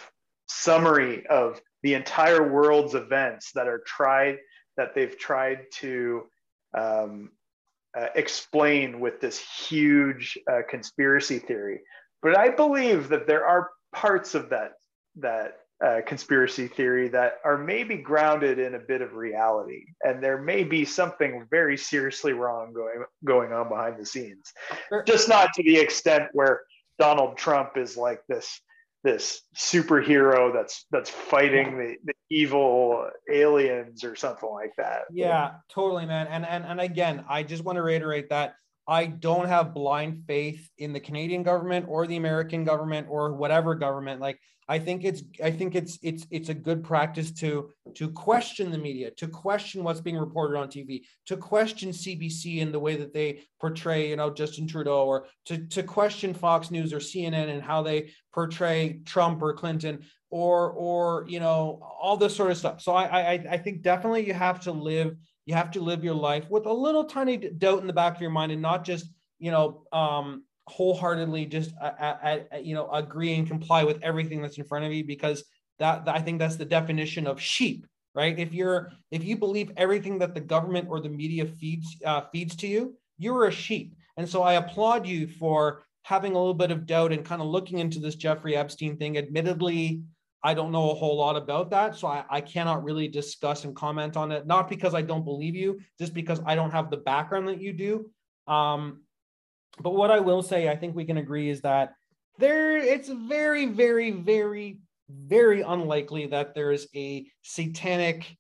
summary of the entire world's events that are tried that they've tried to um, uh, explain with this huge uh, conspiracy theory. but I believe that there are parts of that that uh, conspiracy theory that are maybe grounded in a bit of reality, and there may be something very seriously wrong going going on behind the scenes. Just not to the extent where Donald Trump is like this this superhero that's that's fighting the, the evil aliens or something like that. Yeah, totally, man. And and and again, I just want to reiterate that I don't have blind faith in the Canadian government or the American government or whatever government. Like I think it's I think it's it's it's a good practice to to question the media, to question what's being reported on TV, to question CBC in the way that they portray, you know, Justin Trudeau, or to to question Fox News or CNN and how they portray Trump or Clinton or or you know all this sort of stuff. So I I I think definitely you have to live you have to live your life with a little tiny doubt in the back of your mind and not just, you know, um, wholeheartedly just, uh, uh, uh, you know, agree and comply with everything that's in front of you because that, that I think that's the definition of sheep, right? If you're, if you believe everything that the government or the media feeds, uh, feeds to you, you're a sheep. And so I applaud you for having a little bit of doubt and kind of looking into this Jeffrey Epstein thing. Admittedly, I don't know a whole lot about that. So I, I cannot really discuss and comment on it, not because I don't believe you, just because I don't have the background that you do. Um, but what I will say, I think we can agree is that there it's very, very, very, very unlikely that there is a satanic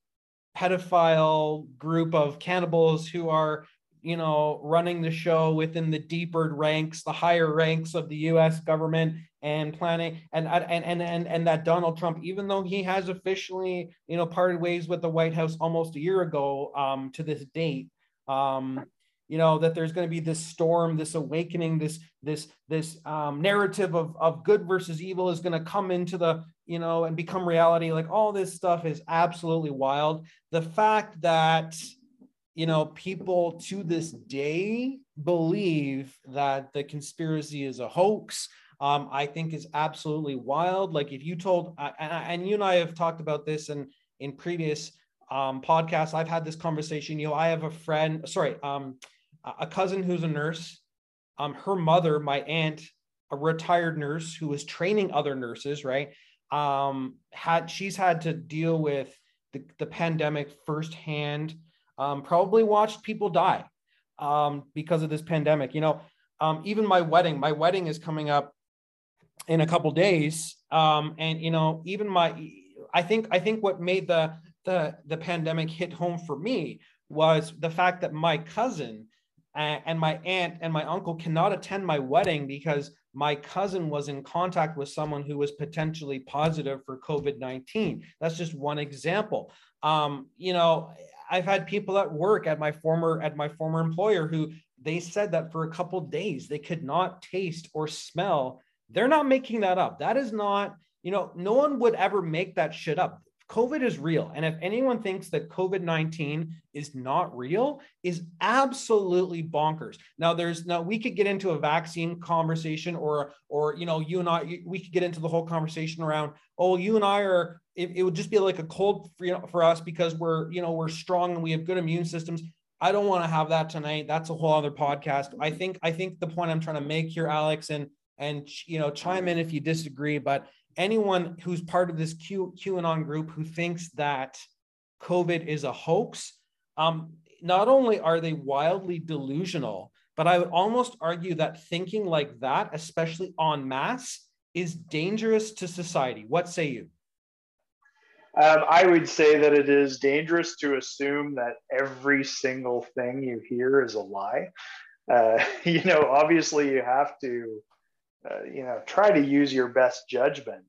pedophile group of cannibals who are you know, running the show within the deeper ranks, the higher ranks of the U.S. government, and planning, and and and and and that Donald Trump, even though he has officially, you know, parted ways with the White House almost a year ago, um, to this date, um, you know, that there's going to be this storm, this awakening, this this this um, narrative of of good versus evil is going to come into the you know and become reality. Like all this stuff is absolutely wild. The fact that you know, people to this day believe that the conspiracy is a hoax. Um, I think is absolutely wild. Like if you told, uh, and, and, you and I have talked about this in in previous um, podcasts. I've had this conversation. You know, I have a friend, sorry, um, a cousin who's a nurse. Um, her mother, my aunt, a retired nurse who was training other nurses, right? Um, had she's had to deal with the, the pandemic firsthand um, probably watched people die um, because of this pandemic. You know, um, even my wedding, my wedding is coming up in a couple days, um, and you know, even my, I think, I think what made the the the pandemic hit home for me was the fact that my cousin and my aunt and my uncle cannot attend my wedding because my cousin was in contact with someone who was potentially positive for COVID 19. That's just one example. Um, you know, I've had people at work at my former at my former employer who they said that for a couple days they could not taste or smell. They're not making that up. That is not, you know, no one would ever make that shit up. COVID is real. And if anyone thinks that COVID 19 is not real, is absolutely bonkers. Now, there's now we could get into a vaccine conversation or, or, you know, you and I, we could get into the whole conversation around, oh, you and I are, it, it would just be like a cold for, you know, for us because we're, you know, we're strong and we have good immune systems. I don't want to have that tonight. That's a whole other podcast. I think, I think the point I'm trying to make here, Alex, and, and, you know, chime in if you disagree, but anyone who's part of this Q, QAnon group who thinks that COVID is a hoax, um, not only are they wildly delusional, but I would almost argue that thinking like that, especially en masse, is dangerous to society. What say you? Um, I would say that it is dangerous to assume that every single thing you hear is a lie. Uh, you know, obviously, you have to uh, you know, try to use your best judgment.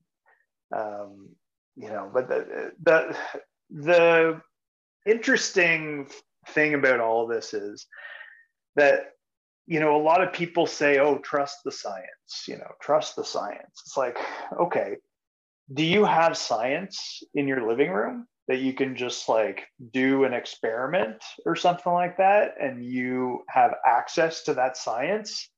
Um, you know, but the, the the interesting thing about all this is that you know a lot of people say, "Oh, trust the science." You know, trust the science. It's like, okay, do you have science in your living room that you can just like do an experiment or something like that and you have access to that science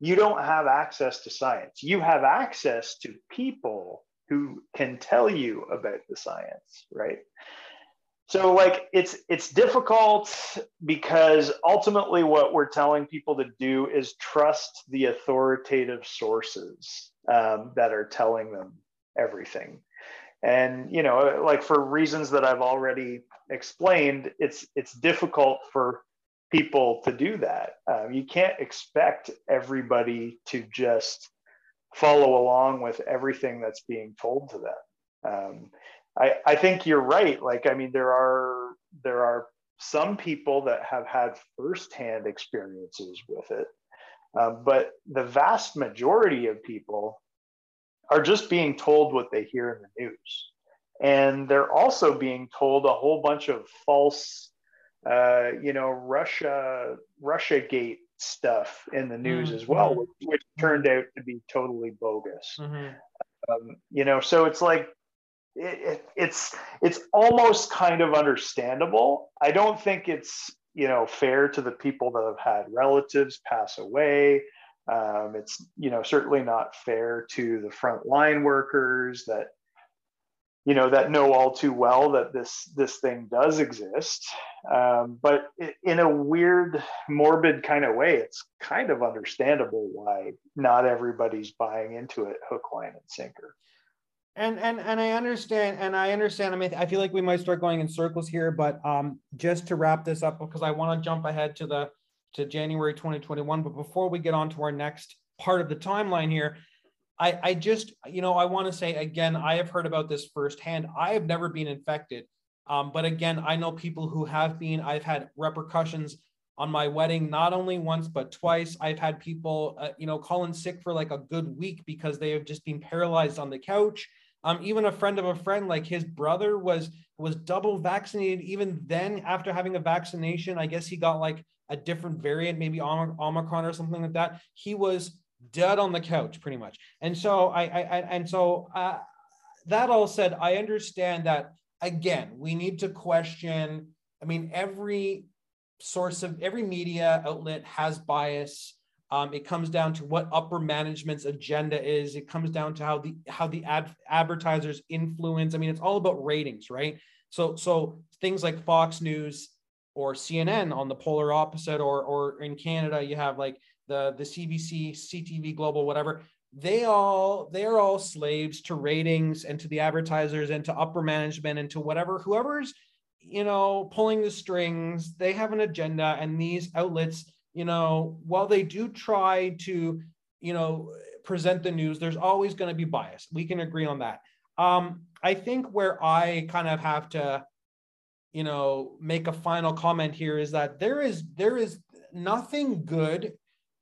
you don't have access to science. You have access to people who can tell you about the science, right? so like it's it's difficult because ultimately what we're telling people to do is trust the authoritative sources um, that are telling them everything. And you know like for reasons that i've already explained it's it's difficult for people to do that. Um, you can't expect everybody to just follow along with everything that's being told to them. Um, I, I think you're right. Like i mean there are there are some people that have had firsthand experiences with it um, but the vast majority of people are just being told what they hear in the news. And they're also being told a whole bunch of false, uh, you know, Russia, Russia Gate stuff in the news mm-hmm. as well, which, which, turned out to be totally bogus. Mm-hmm. Um, you know, so it's like, it, it, it's it's almost kind of understandable. I don't think it's you know fair to the people that have had relatives pass away um, it's you know certainly not fair to the frontline workers that you know that know all too well that this this thing does exist. Um, but in a weird morbid kind of way it's kind of understandable why not everybody's buying into it hook line and sinker. And and and i understand and i understand. I mean i feel like we might start going in circles here but um just to wrap this up because i want to jump ahead to the to January 2021. But before we get on to our next part of the timeline here, I, I just, you know, I want to say again, I have heard about this firsthand. I have never been infected. Um, but again, I know people who have been. I've had repercussions on my wedding, not only once, but twice. I've had people, uh, you know, calling sick for like a good week because they have just been paralyzed on the couch. Um, even a friend of a friend, like his brother was was double vaccinated. Even then, after having a vaccination, I guess he got like a different variant, maybe Omicron or something like that. He was dead on the couch pretty much. And so I, I, I and so uh, that all said, I understand that again, we need to question. I mean, every source of every media outlet has bias. Um, it comes down to what upper management's agenda is. It comes down to how the how the ad, advertisers influence. I mean, it's all about ratings, right? So so things like Fox News or CNN on the polar opposite, or or in Canada you have like the the CBC, CTV Global, whatever. They all they are all slaves to ratings and to the advertisers and to upper management and to whatever whoever's you know pulling the strings. They have an agenda, and these outlets, you know, while they do try to you know present the news, there's always going to be bias. We can agree on that. Um, I think where I kind of have to you know make a final comment here is that there is there is nothing good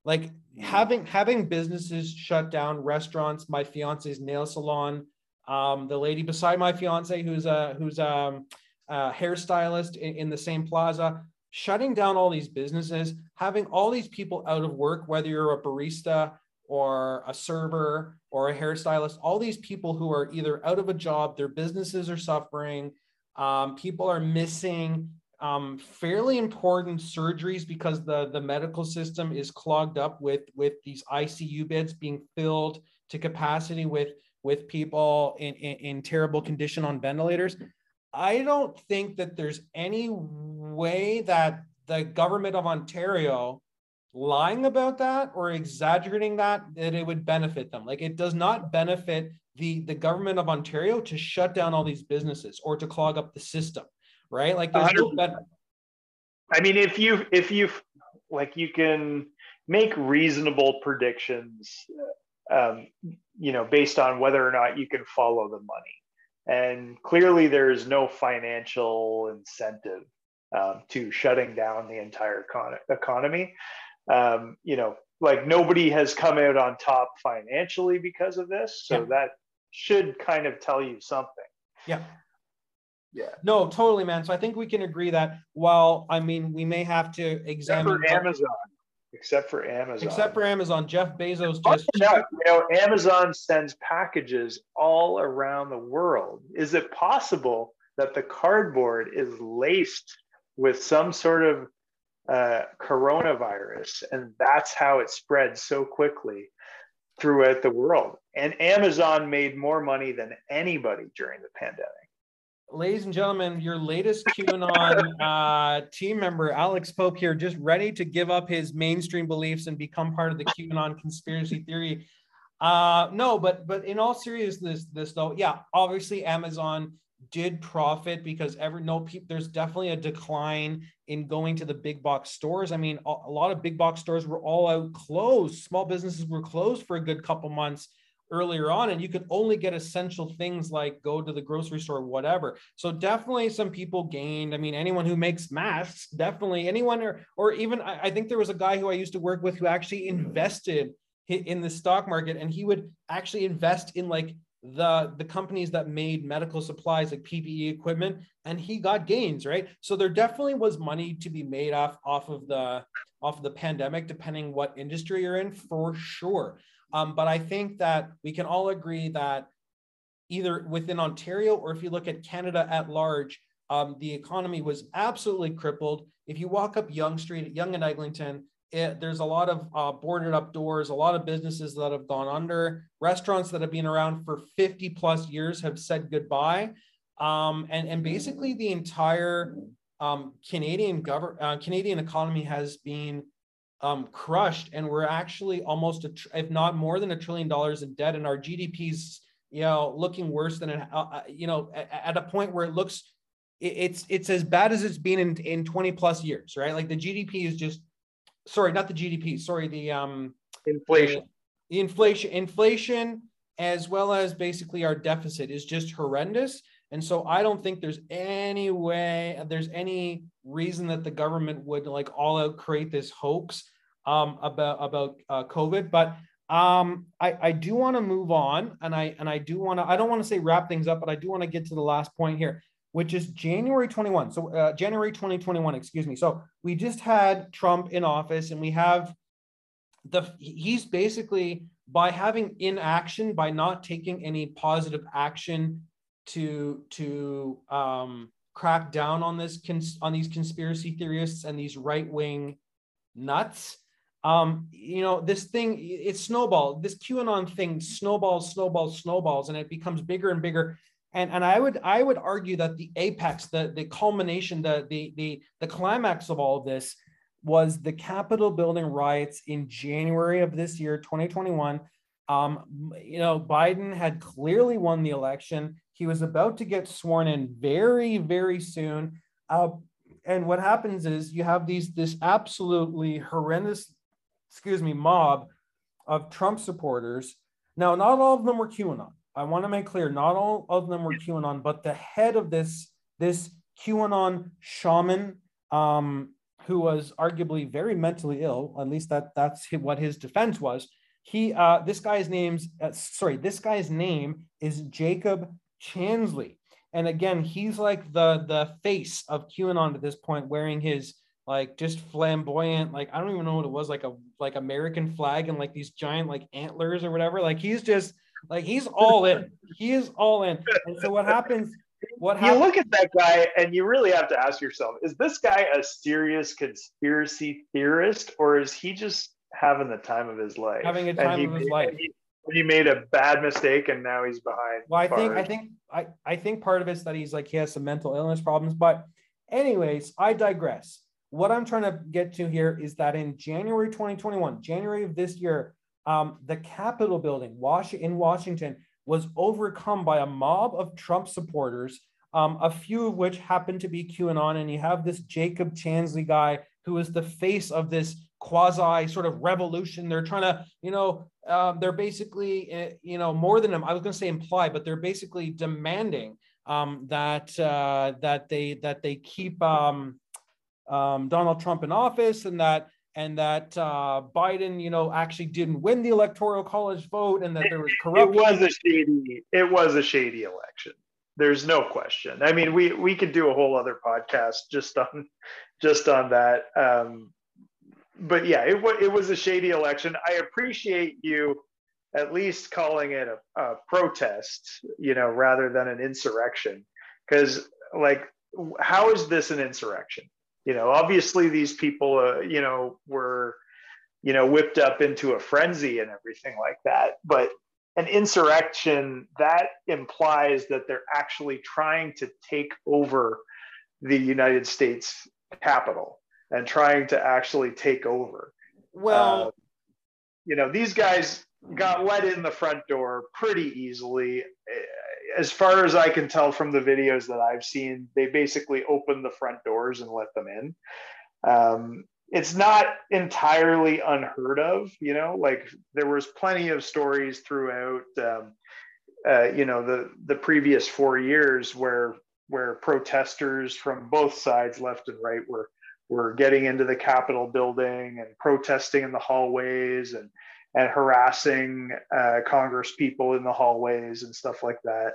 like mm-hmm. having having businesses shut down restaurants my fiance's nail salon um, the lady beside my fiance who's a who's a, a hairstylist in, in the same plaza shutting down all these businesses having all these people out of work whether you're a barista or a server or a hairstylist all these people who are either out of a job their businesses are suffering um, people are missing um, fairly important surgeries because the, the medical system is clogged up with, with these ICU beds being filled to capacity with, with people in, in, in terrible condition on ventilators. I don't think that there's any way that the government of Ontario lying about that or exaggerating that that it would benefit them like it does not benefit the the government of ontario to shut down all these businesses or to clog up the system right like there's no better i mean if you if you like you can make reasonable predictions um, you know based on whether or not you can follow the money and clearly there is no financial incentive um, to shutting down the entire econ- economy um, you know, like nobody has come out on top financially because of this. So yeah. that should kind of tell you something. Yeah. Yeah. No, totally, man. So I think we can agree that while I mean we may have to examine except Amazon. Except for Amazon. Except for Amazon. Jeff Bezos just you know, Amazon sends packages all around the world. Is it possible that the cardboard is laced with some sort of uh, coronavirus, and that's how it spreads so quickly throughout the world. And Amazon made more money than anybody during the pandemic. ladies and gentlemen, your latest QAnon uh, team member, Alex Poole, here, just ready to give up his mainstream beliefs and become part of the QAnon conspiracy theory. Uh, no, but but in all seriousness, this though, yeah, obviously Amazon did profit because every no people there's definitely a decline in going to the big box stores. I mean, a, a lot of big box stores were all out closed. Small businesses were closed for a good couple months earlier on and you could only get essential things like go to the grocery store whatever so definitely some people gained i mean anyone who makes masks definitely anyone or, or even I, I think there was a guy who i used to work with who actually invested in the stock market and he would actually invest in like the the companies that made medical supplies like ppe equipment and he got gains right so there definitely was money to be made off off of the off of the pandemic depending what industry you're in for sure um, but I think that we can all agree that either within Ontario or if you look at Canada at large, um, the economy was absolutely crippled. If you walk up Yonge Street, Yonge and Eglinton, it, there's a lot of uh, boarded up doors, a lot of businesses that have gone under, restaurants that have been around for 50 plus years have said goodbye. Um, and, and basically the entire um, Canadian government, uh, Canadian economy has been um, crushed, and we're actually almost, a tr- if not more than a trillion dollars in debt, and our GDP's you know looking worse than it, uh, uh you know at, at, a point where it looks it's it's as bad as it's been in in 20 plus years, right? Like the GDP is just sorry, not the GDP, sorry, the um inflation. The, the inflation inflation as well as basically our deficit is just horrendous and so I don't think there's any way, there's any reason that the government would like all out create this hoax um, about about uh, COVID. But um, I, I do want to move on, and I and I do want to. I don't want to say wrap things up, but I do want to get to the last point here, which is January 21. So uh, January 2021, excuse me. So we just had Trump in office, and we have the he's basically by having inaction, by not taking any positive action to to um, crack down on this cons- on these conspiracy theorists and these right wing nuts. Um, you know, this thing it snowballed. This QAnon thing snowballs, snowballs, snowballs, and it becomes bigger and bigger. And and I would I would argue that the apex, the the culmination, the the the the climax of all of this was the Capitol building riots in January of this year, 2021. Um, you know, Biden had clearly won the election. He was about to get sworn in very, very soon. Uh, and what happens is you have these this absolutely horrendous, excuse me, mob of Trump supporters. Now, not all of them were QAnon. I want to make clear, not all of them were QAnon, but the head of this this QAnon shaman, um, who was arguably very mentally ill, at least that that's what his defense was. He uh, this guy's name's uh, sorry, this guy's name is Jacob Chansley. And again, he's like the the face of QAnon at this point, wearing his like just flamboyant, like I don't even know what it was, like a like American flag and like these giant like antlers or whatever. Like he's just like he's all in. He is all in. And so what happens? What happens? You look at that guy and you really have to ask yourself: Is this guy a serious conspiracy theorist, or is he just having the time of his life? Having a time he, of his life. He, he made a bad mistake and now he's behind. Well, I think I think I, I think part of it's that he's like he has some mental illness problems. But anyways, I digress. What I'm trying to get to here is that in January 2021, January of this year, um, the Capitol building in Washington was overcome by a mob of Trump supporters, um, a few of which happened to be QAnon. And you have this Jacob Chansley guy who is the face of this quasi sort of revolution. They're trying to, you know, um, they're basically, eh, you know, more than I was going to say imply, but they're basically demanding um, that uh, that they that they keep um, um, Donald Trump in office and that and that uh, Biden, you know, actually didn't win the electoral college vote and that there was corruption. It was a shady. It was a shady election. There's no question. I mean, we we could do a whole other podcast just on just on that. Um, but yeah, it, w- it was a shady election. I appreciate you at least calling it a, a protest, you know, rather than an insurrection. Because, like, how is this an insurrection? You know, obviously these people, uh, you know, were, you know, whipped up into a frenzy and everything like that. But an insurrection that implies that they're actually trying to take over the United States capital and trying to actually take over. Well, uh, you know, these guys got let in the front door pretty easily. As far as I can tell from the videos that I've seen, they basically opened the front doors and let them in. Um, it's not entirely unheard of, you know, like there was plenty of stories throughout, um, uh, you know, the the previous four years where where protesters from both sides, left and right, were were getting into the Capitol building and protesting in the hallways and and harassing uh, Congress people in the hallways and stuff like that.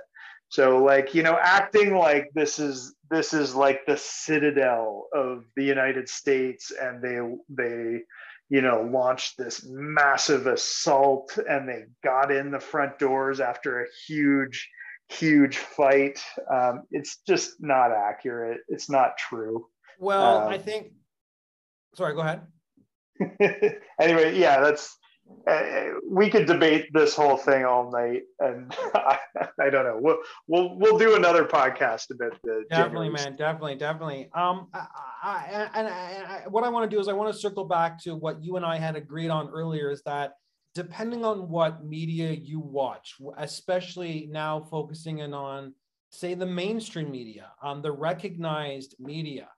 So like you know, acting like this is this is like the citadel of the United States, and they they you know launched this massive assault, and they got in the front doors after a huge huge fight. Um, it's just not accurate. It's not true. Well, um, I think. Sorry, go ahead. anyway, yeah, that's. Uh, we could debate this whole thing all night, and I, I, don't know. We'll we'll we'll do another podcast about the. Definitely, man. Definitely, definitely. Um, I, I, and I, what I want to do is I want to circle back to what you and I had agreed on earlier. Is that depending on what media you watch, especially now focusing in on, say, the mainstream media, um, the recognized media,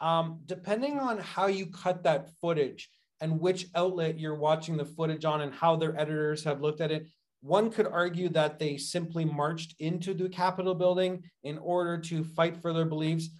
um, depending on how you cut that footage and which outlet you're watching the footage on and how their editors have looked at it, one could argue that they simply marched into the Capitol building in order to fight for their beliefs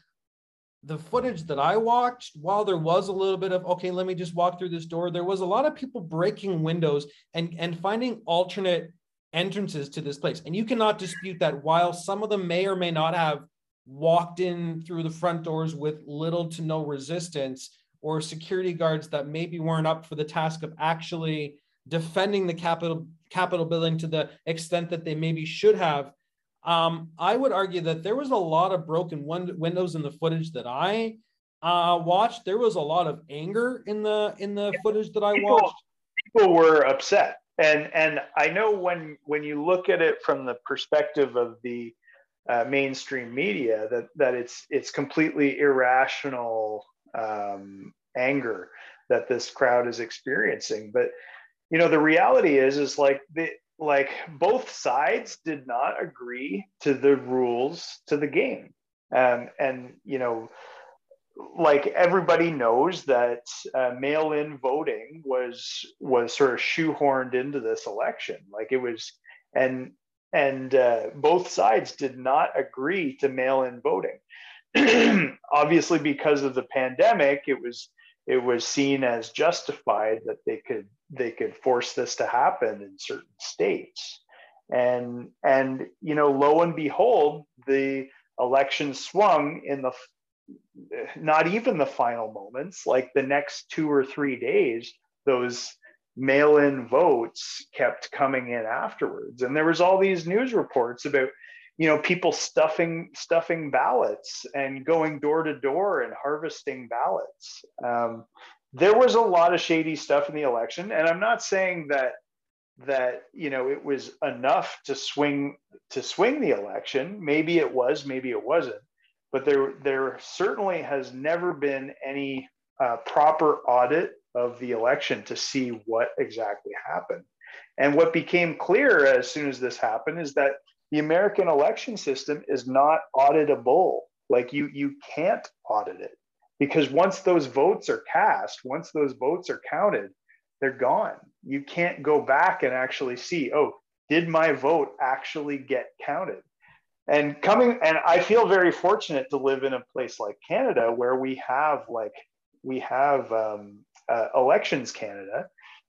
the footage that I watched, while there was a little bit of okay, let me just walk through this door, there was a lot of people breaking windows and and finding alternate entrances to this place. And you cannot dispute that while some of them may or may not have walked in through the front doors with little to no resistance or security guards that maybe weren't up for the task of actually defending the Capitol Capitol building to the extent that they maybe should have um, I would argue that there was a lot of broken win- windows in the footage that I uh, watched. There was a lot of anger in the in the footage that I people, watched. People were upset, and and I know when when you look at it from the perspective of the uh, mainstream media, that that it's it's completely irrational um, anger that this crowd is experiencing. But you know, the reality is is like the like both sides did not agree to the rules to the game. Um, and you know like everybody knows that uh, mail-in voting was was sort of shoehorned into this election. Like it was and and uh, both sides did not agree to mail-in voting obviously because of the pandemic it was it was seen as justified that they could they could force this to happen in certain states. And and you know lo and behold the election swung in the not even the final moments like the next two or three days those mail-in votes kept coming in afterwards. And there was all these news reports about you know people stuffing stuffing ballots and going door to door and harvesting ballots. Um, there was a lot of shady stuff in the election and i'm not saying that that you know it was enough to swing to swing the election. Maybe it was maybe it wasn't. But there there certainly has never been any uh, proper audit of the election to see what exactly happened. And what became clear as soon as this happened is that the American election system is not auditable. Like you, you can't audit it because once those votes are cast, once those votes are counted, they're gone. You can't go back and actually see, oh, did my vote actually get counted? And coming, and I feel very fortunate to live in a place like Canada where we have like we have um, uh, elections Canada,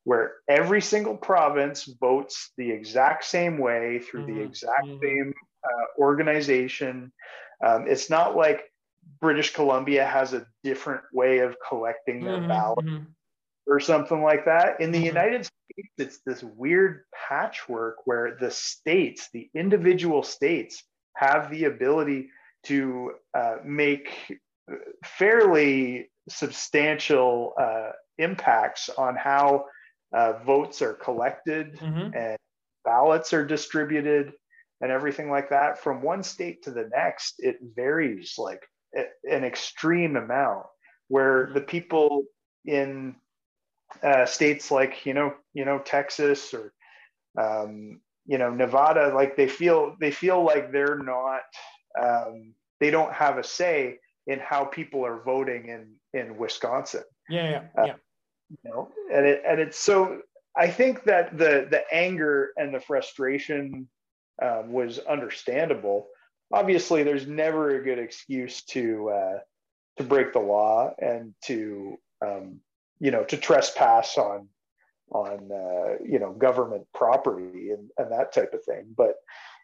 where every single province votes the exact same way through mm-hmm. the exact mm-hmm. same uh, organization. Um, it's not like British Columbia has a different way of collecting their mm-hmm. ballot mm-hmm. or something like that. In the mm-hmm. United States, it's this weird patchwork where the states, the individual states, have the ability to uh, make fairly substantial uh, impacts on how uh, votes are collected mm-hmm. and ballots are distributed and everything like that from one state to the next it varies like an extreme amount where the people in uh, states like you know you know texas or um, you know nevada like they feel they feel like they're not um, they don't have a say in how people are voting in in wisconsin yeah yeah, uh, yeah. You know and it and it's so i think that the the anger and the frustration um, was understandable. Obviously, there's never a good excuse to uh, to break the law and to um, you know to trespass on on uh, you know government property and, and that type of thing. But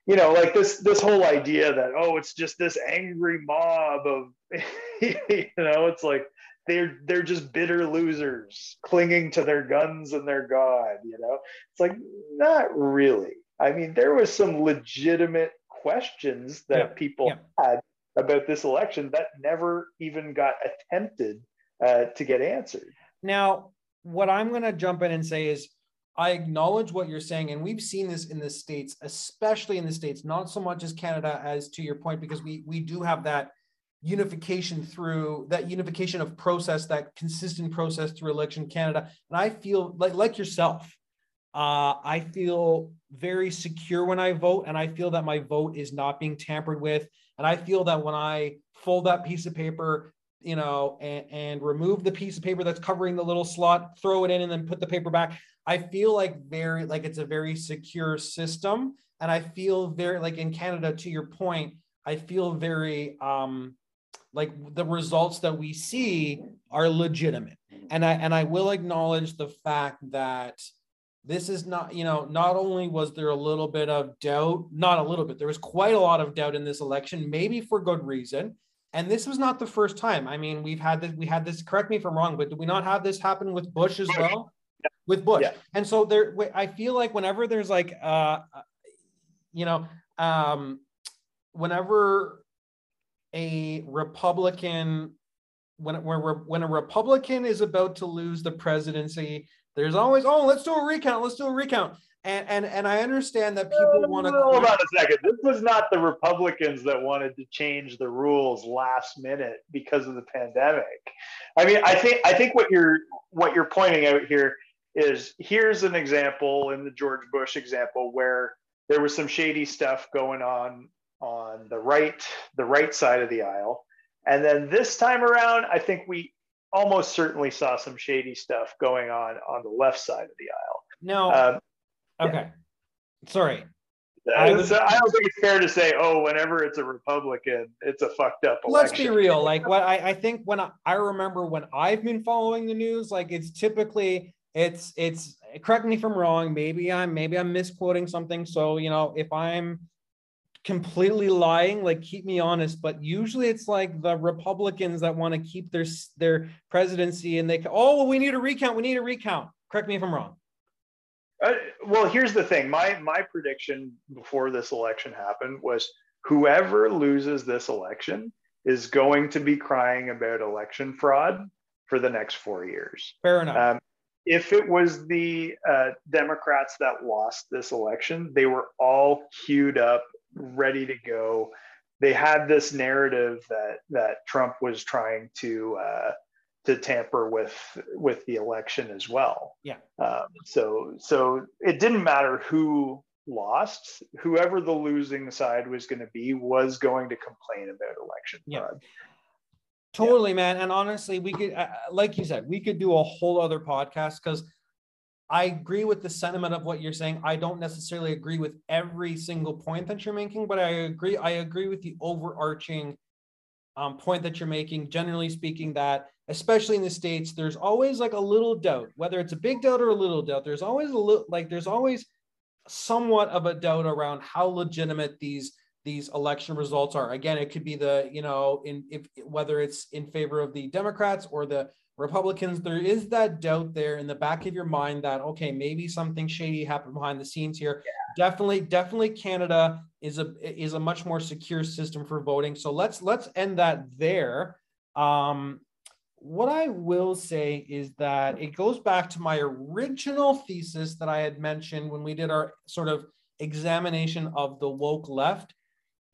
you know, like this this whole idea that oh, it's just this angry mob of you know, it's like they're they're just bitter losers clinging to their guns and their god you know it's like not really I mean, there was some legitimate questions that yeah. people yeah. had about this election that never even got attempted uh, to get answered. Now, what I'm going to jump in and say is, I acknowledge what you're saying, and we've seen this in the states, especially in the states, not so much as Canada, as to your point, because we we do have that unification through that unification of process, that consistent process through election Canada. And I feel like like yourself, uh, I feel very secure when I vote, and I feel that my vote is not being tampered with. And I feel that when I fold that piece of paper, you know, and, and remove the piece of paper that's covering the little slot, throw it in, and then put the paper back, I feel like very like it's a very secure system. And I feel very like in Canada, to your point, I feel very um, like the results that we see are legitimate. And I and I will acknowledge the fact that this is not, you know, not only was there a little bit of doubt, not a little bit, there was quite a lot of doubt in this election, maybe for good reason. And this was not the first time. I mean, we've had this, we had this, correct me if I'm wrong, but did we not have this happen with Bush as well? With Bush. Yeah. And so there, I feel like whenever there's like, uh, you know, um, whenever a Republican when when when a Republican is about to lose the presidency, there's always, oh, let's do a recount. Let's do a recount. And and and I understand that people want to. Hold on a second. This was not the Republicans that wanted to change the rules last minute because of the pandemic. I mean, I think I think what you're what you're pointing out here is here's an example in the George Bush example where there was some shady stuff going on on the right the right side of the aisle and then this time around i think we almost certainly saw some shady stuff going on on the left side of the aisle. No. Um, okay. Yeah. Sorry. I, was, I, don't think it's fair to say, oh, whenever it's a Republican, it's a fucked up election. Let's be real. Like what I, I think when I, I remember when I've been following the news, like it's typically it's it's correct me if I'm wrong. Maybe I'm maybe I'm misquoting something. So you know, if I'm completely lying like keep me honest but usually it's like the republicans that want to keep their their presidency and they oh well we need a recount we need a recount correct me if i'm wrong uh, well here's the thing my my prediction before this election happened was whoever loses this election is going to be crying about election fraud for the next four years fair enough um, if it was the uh, Democrats that lost this election, they were all queued up ready to go. They had this narrative that that Trump was trying to uh, to tamper with with the election as well. Yeah. Um, so so it didn't matter who lost. Whoever the losing side was going to be was going to complain about election yeah. Totally, yeah. man. And honestly, we could, uh, like you said, we could do a whole other podcast because I agree with the sentiment of what you're saying. I don't necessarily agree with every single point that you're making, but I agree. I agree with the overarching um, point that you're making. Generally speaking, that especially in the states, there's always like a little doubt, whether it's a big doubt or a little doubt. There's always a little like there's always somewhat of a doubt around how legitimate these these election results are. Again, it could be the you know in if whether it's in favor of the Democrats or the Republicans, there is that doubt there in the back of your mind that okay, maybe something shady happened behind the scenes here. Yeah. Definitely, definitely, Canada is a is a much more secure system for voting. So let's let's end that there. Um, what I will say is that it goes back to my original thesis that I had mentioned when we did our sort of examination of the woke left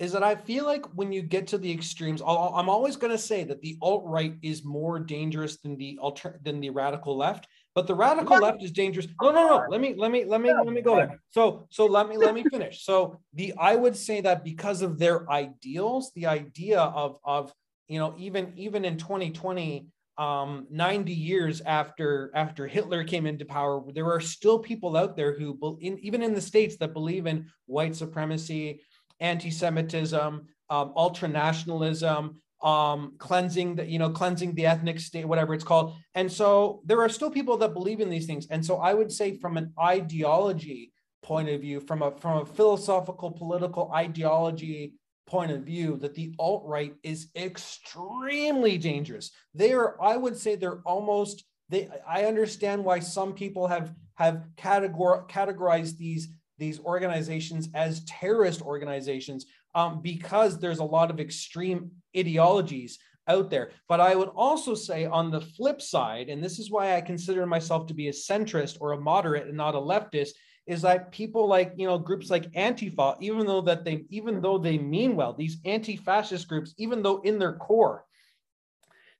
is that I feel like when you get to the extremes, I'm always going to say that the alt right is more dangerous than the alter than the radical left. But the radical left is dangerous. No, no, no. Let me let me let me let me go there. So so let me let me finish. So the I would say that because of their ideals, the idea of of you know even even in 2020 um, 90 years after after Hitler came into power, there are still people out there who, in, even in the states, that believe in white supremacy, anti-Semitism, um, ultranationalism, um, cleansing the you know cleansing the ethnic state, whatever it's called. And so there are still people that believe in these things. And so I would say, from an ideology point of view, from a from a philosophical political ideology point of view that the alt right is extremely dangerous. They are, I would say, they're almost. They, I understand why some people have have categor- categorized these these organizations as terrorist organizations um, because there's a lot of extreme ideologies out there. But I would also say on the flip side, and this is why I consider myself to be a centrist or a moderate and not a leftist, is that people like you know groups like Antifa, even though that they even though they mean well, these anti-fascist groups, even though in their core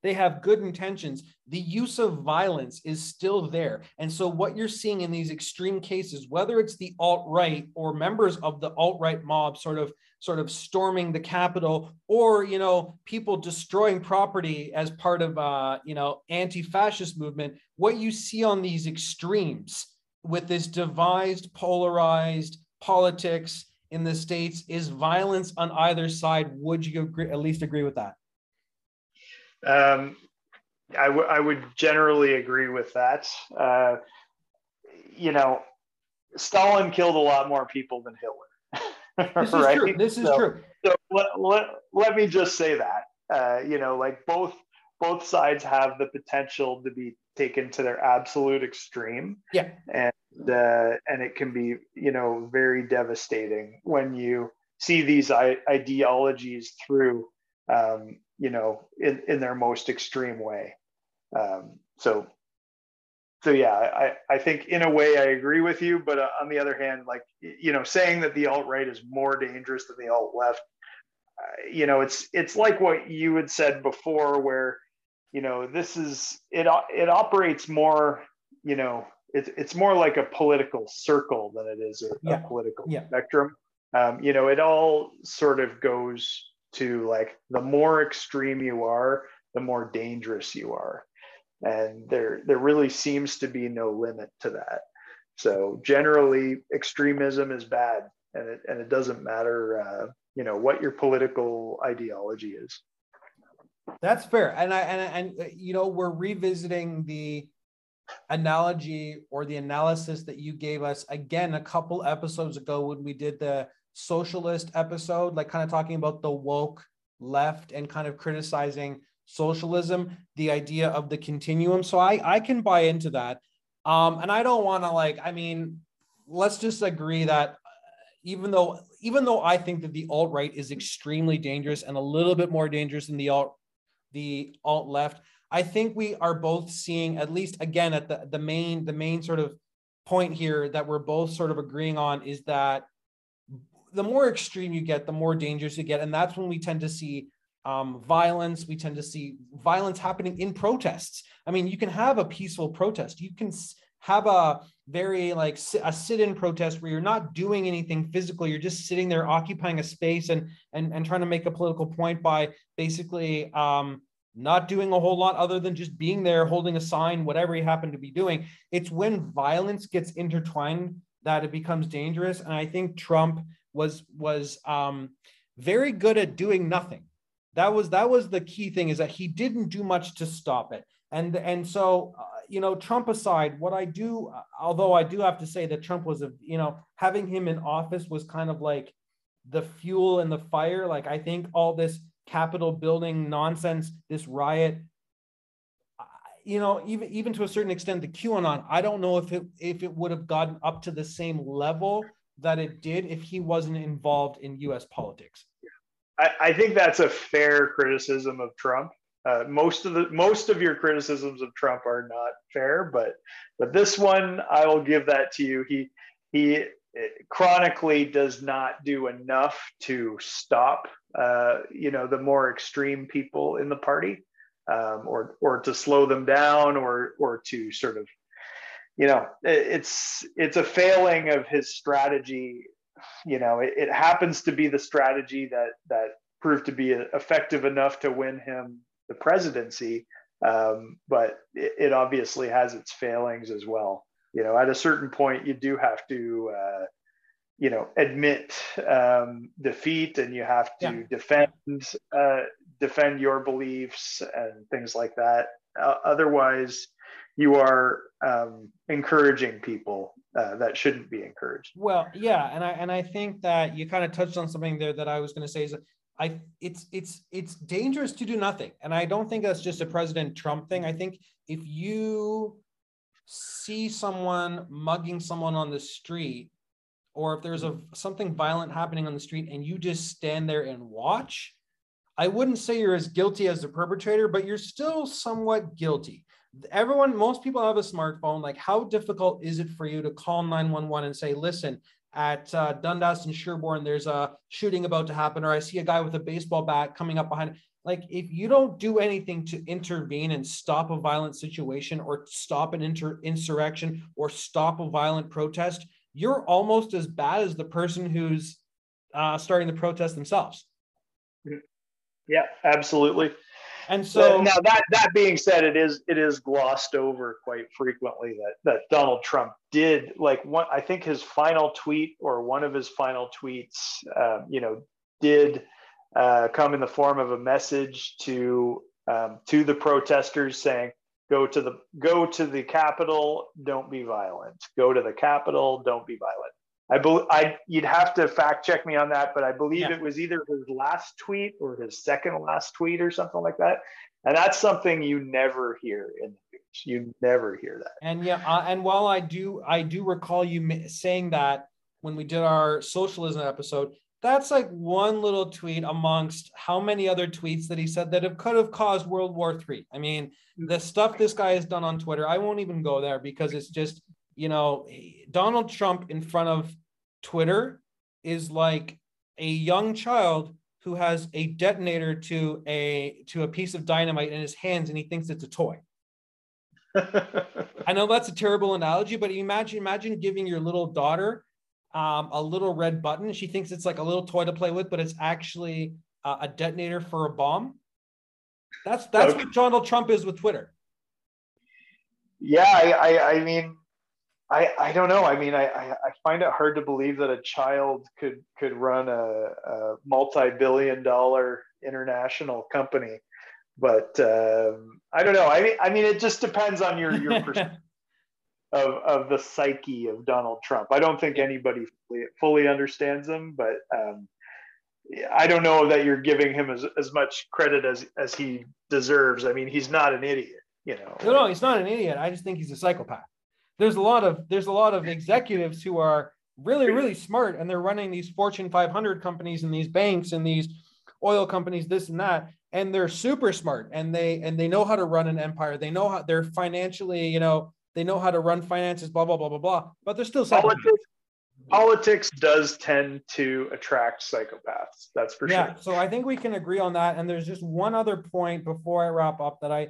they have good intentions, the use of violence is still there. And so what you're seeing in these extreme cases, whether it's the alt-right or members of the alt-right mob sort of sort of storming the Capitol or you know people destroying property as part of uh, you know anti-fascist movement, what you see on these extremes with this devised, polarized politics in the states is violence on either side. Would you agree, at least agree with that? Um, I, w- I would generally agree with that. Uh, you know, Stalin killed a lot more people than Hitler. this is true. This is so, true. So let, let, let me just say that. Uh, you know, like both both sides have the potential to be taken to their absolute extreme. Yeah. And uh, and it can be you know very devastating when you see these I- ideologies through um, you know in, in their most extreme way. Um, so so yeah, I, I think in a way I agree with you, but uh, on the other hand, like you know, saying that the alt right is more dangerous than the alt left, uh, you know, it's it's like what you had said before, where you know this is it it operates more you know it's it's more like a political circle than it is a, yeah. a political yeah. spectrum um, you know it all sort of goes to like the more extreme you are the more dangerous you are. And there there really seems to be no limit to that. So generally extremism is bad and it, and it doesn't matter uh, you know what your political ideology is. That's fair, and I and and you know we're revisiting the analogy or the analysis that you gave us again a couple episodes ago when we did the socialist episode, like kind of talking about the woke left and kind of criticizing socialism, the idea of the continuum. So I I can buy into that, um, and I don't want to like. I mean, let's just agree that uh, even though even though I think that the alt right is extremely dangerous and a little bit more dangerous than the alt the alt left. I think we are both seeing, at least again, at the, the main, the main sort of point here that we're both sort of agreeing on is that the more extreme you get, the more dangerous you get. And that's when we tend to see um, violence. We tend to see violence happening in protests. I mean, you can have a peaceful protest. You can have a very like a sit-in protest where you're not doing anything physical you're just sitting there occupying a space and and, and trying to make a political point by basically um, not doing a whole lot other than just being there holding a sign whatever you happen to be doing it's when violence gets intertwined that it becomes dangerous and i think trump was was um, very good at doing nothing that was that was the key thing is that he didn't do much to stop it and and so uh, you know, Trump aside, what I do, although I do have to say that Trump was a, you know, having him in office was kind of like the fuel and the fire. Like I think all this Capitol building nonsense, this riot, you know, even even to a certain extent, the QAnon, I don't know if it if it would have gotten up to the same level that it did if he wasn't involved in U.S. politics. I, I think that's a fair criticism of Trump. Uh, most of the most of your criticisms of Trump are not fair, but but this one I will give that to you. He he chronically does not do enough to stop uh, you know the more extreme people in the party um, or or to slow them down or or to sort of you know it's it's a failing of his strategy. You know it, it happens to be the strategy that that proved to be effective enough to win him the presidency. Um, but it, it, obviously has its failings as well. You know at a certain point you do have to uh, you know admit um, defeat and you have to yeah. defend uh, defend your beliefs and things like that. Uh, otherwise you are um, encouraging people uh, that shouldn't be encouraged well yeah and i and i think that you kind of touched on something there that i was going to say is I it's it's it's dangerous to do nothing. And I don't think that's just a President Trump thing. I think if you see someone mugging someone on the street or if there's a something violent happening on the street and you just stand there and watch, I wouldn't say you're as guilty as the perpetrator, but you're still somewhat guilty. Everyone, most people have a smartphone. Like, how difficult is it for you to call 911 and say, listen, at uh, Dundas and Sherbourne, there's a shooting about to happen, or I see a guy with a baseball bat coming up behind. Like, if you don't do anything to intervene and stop a violent situation, or stop an inter- insurrection, or stop a violent protest, you're almost as bad as the person who's uh, starting the protest themselves. Yeah, absolutely. And so now that that being said, it is it is glossed over quite frequently that that Donald Trump did like one. I think his final tweet or one of his final tweets, um, you know, did uh, come in the form of a message to um, to the protesters saying, go to the go to the Capitol, don't be violent. Go to the Capitol, don't be violent. I believe I you'd have to fact check me on that, but I believe yeah. it was either his last tweet or his second last tweet or something like that. And that's something you never hear in the news. You never hear that. And yeah, uh, and while I do, I do recall you saying that when we did our socialism episode, that's like one little tweet amongst how many other tweets that he said that have could have caused World War Three. I mean, the stuff this guy has done on Twitter, I won't even go there because it's just, you know, Donald Trump in front of Twitter is like a young child who has a detonator to a to a piece of dynamite in his hands and he thinks it's a toy. I know that's a terrible analogy, but imagine imagine giving your little daughter um, a little red button. She thinks it's like a little toy to play with, but it's actually uh, a detonator for a bomb. That's that's okay. what Donald Trump is with Twitter. Yeah, I, I, I mean, I, I don't know. I mean, I, I find it hard to believe that a child could could run a, a multi-billion-dollar international company, but um, I don't know. I mean, I mean, it just depends on your your perspective of of the psyche of Donald Trump. I don't think anybody fully, fully understands him, but um, I don't know that you're giving him as, as much credit as as he deserves. I mean, he's not an idiot, you know. No, no, he's not an idiot. I just think he's a psychopath. There's a lot of there's a lot of executives who are really really smart and they're running these Fortune 500 companies and these banks and these oil companies this and that and they're super smart and they and they know how to run an empire. They know how they're financially, you know, they know how to run finances, blah blah blah blah blah. But they're still politics. Politics does tend to attract psychopaths. That's for yeah, sure. So I think we can agree on that. And there's just one other point before I wrap up that I,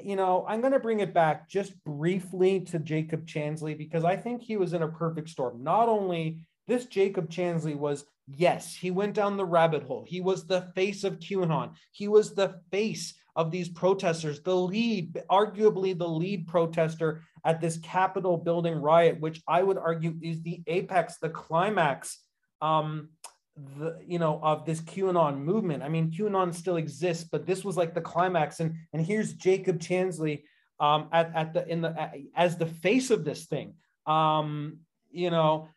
you know, I'm going to bring it back just briefly to Jacob Chansley because I think he was in a perfect storm. Not only this Jacob Chansley was yes, he went down the rabbit hole. He was the face of QAnon. He was the face of these protesters, the lead, arguably the lead protester at this Capitol building riot, which I would argue is the apex, the climax, um, the you know of this QAnon movement. I mean, QAnon still exists, but this was like the climax. And and here's Jacob Chansley um, at at the in the as the face of this thing. Um, you know,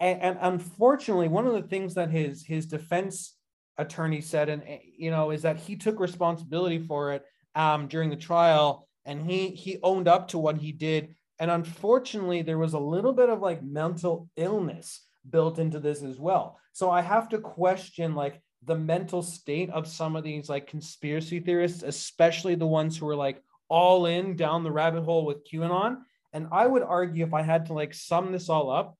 and, and unfortunately, one of the things that his his defense attorney said, and eh, you know, is that he took responsibility for it um, during the trial, and he he owned up to what he did. And unfortunately, there was a little bit of like mental illness built into this as well. So I have to question like the mental state of some of these like conspiracy theorists, especially the ones who are like all in down the rabbit hole with QAnon. And I would argue if I had to like sum this all up,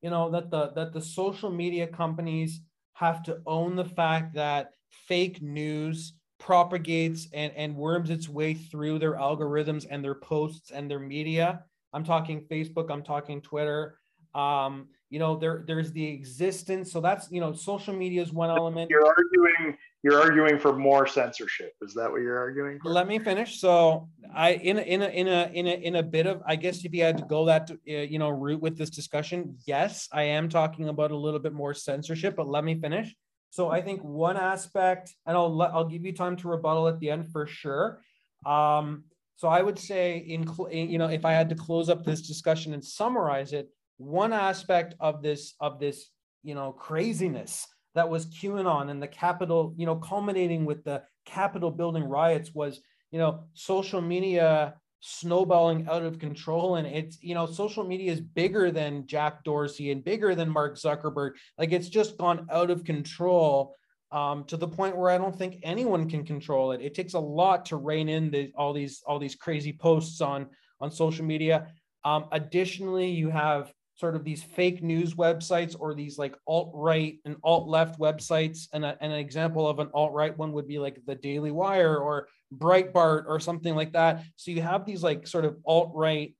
you know, that the that the social media companies have to own the fact that fake news propagates and, and worms its way through their algorithms and their posts and their media. I'm talking Facebook, I'm talking Twitter. Um, you know there there's the existence so that's you know social media is one element. You're arguing you're arguing for more censorship. Is that what you're arguing for? let me finish. So i in a, in a in a in a in a bit of i guess if you had to go that uh, you know route with this discussion yes i am talking about a little bit more censorship but let me finish. So i think one aspect and i'll let i'll give you time to rebuttal at the end for sure. Um so i would say in you know if i had to close up this discussion and summarize it one aspect of this of this you know craziness that was QAnon and the Capitol, you know, culminating with the Capitol building riots was, you know, social media snowballing out of control. And it's, you know, social media is bigger than Jack Dorsey and bigger than Mark Zuckerberg. Like it's just gone out of control um, to the point where I don't think anyone can control it. It takes a lot to rein in the, all these all these crazy posts on on social media. Um, additionally, you have sort of these fake news websites or these like alt right and alt left websites. And, a, and an example of an alt right one would be like the Daily Wire or Breitbart or something like that. So you have these like sort of alt right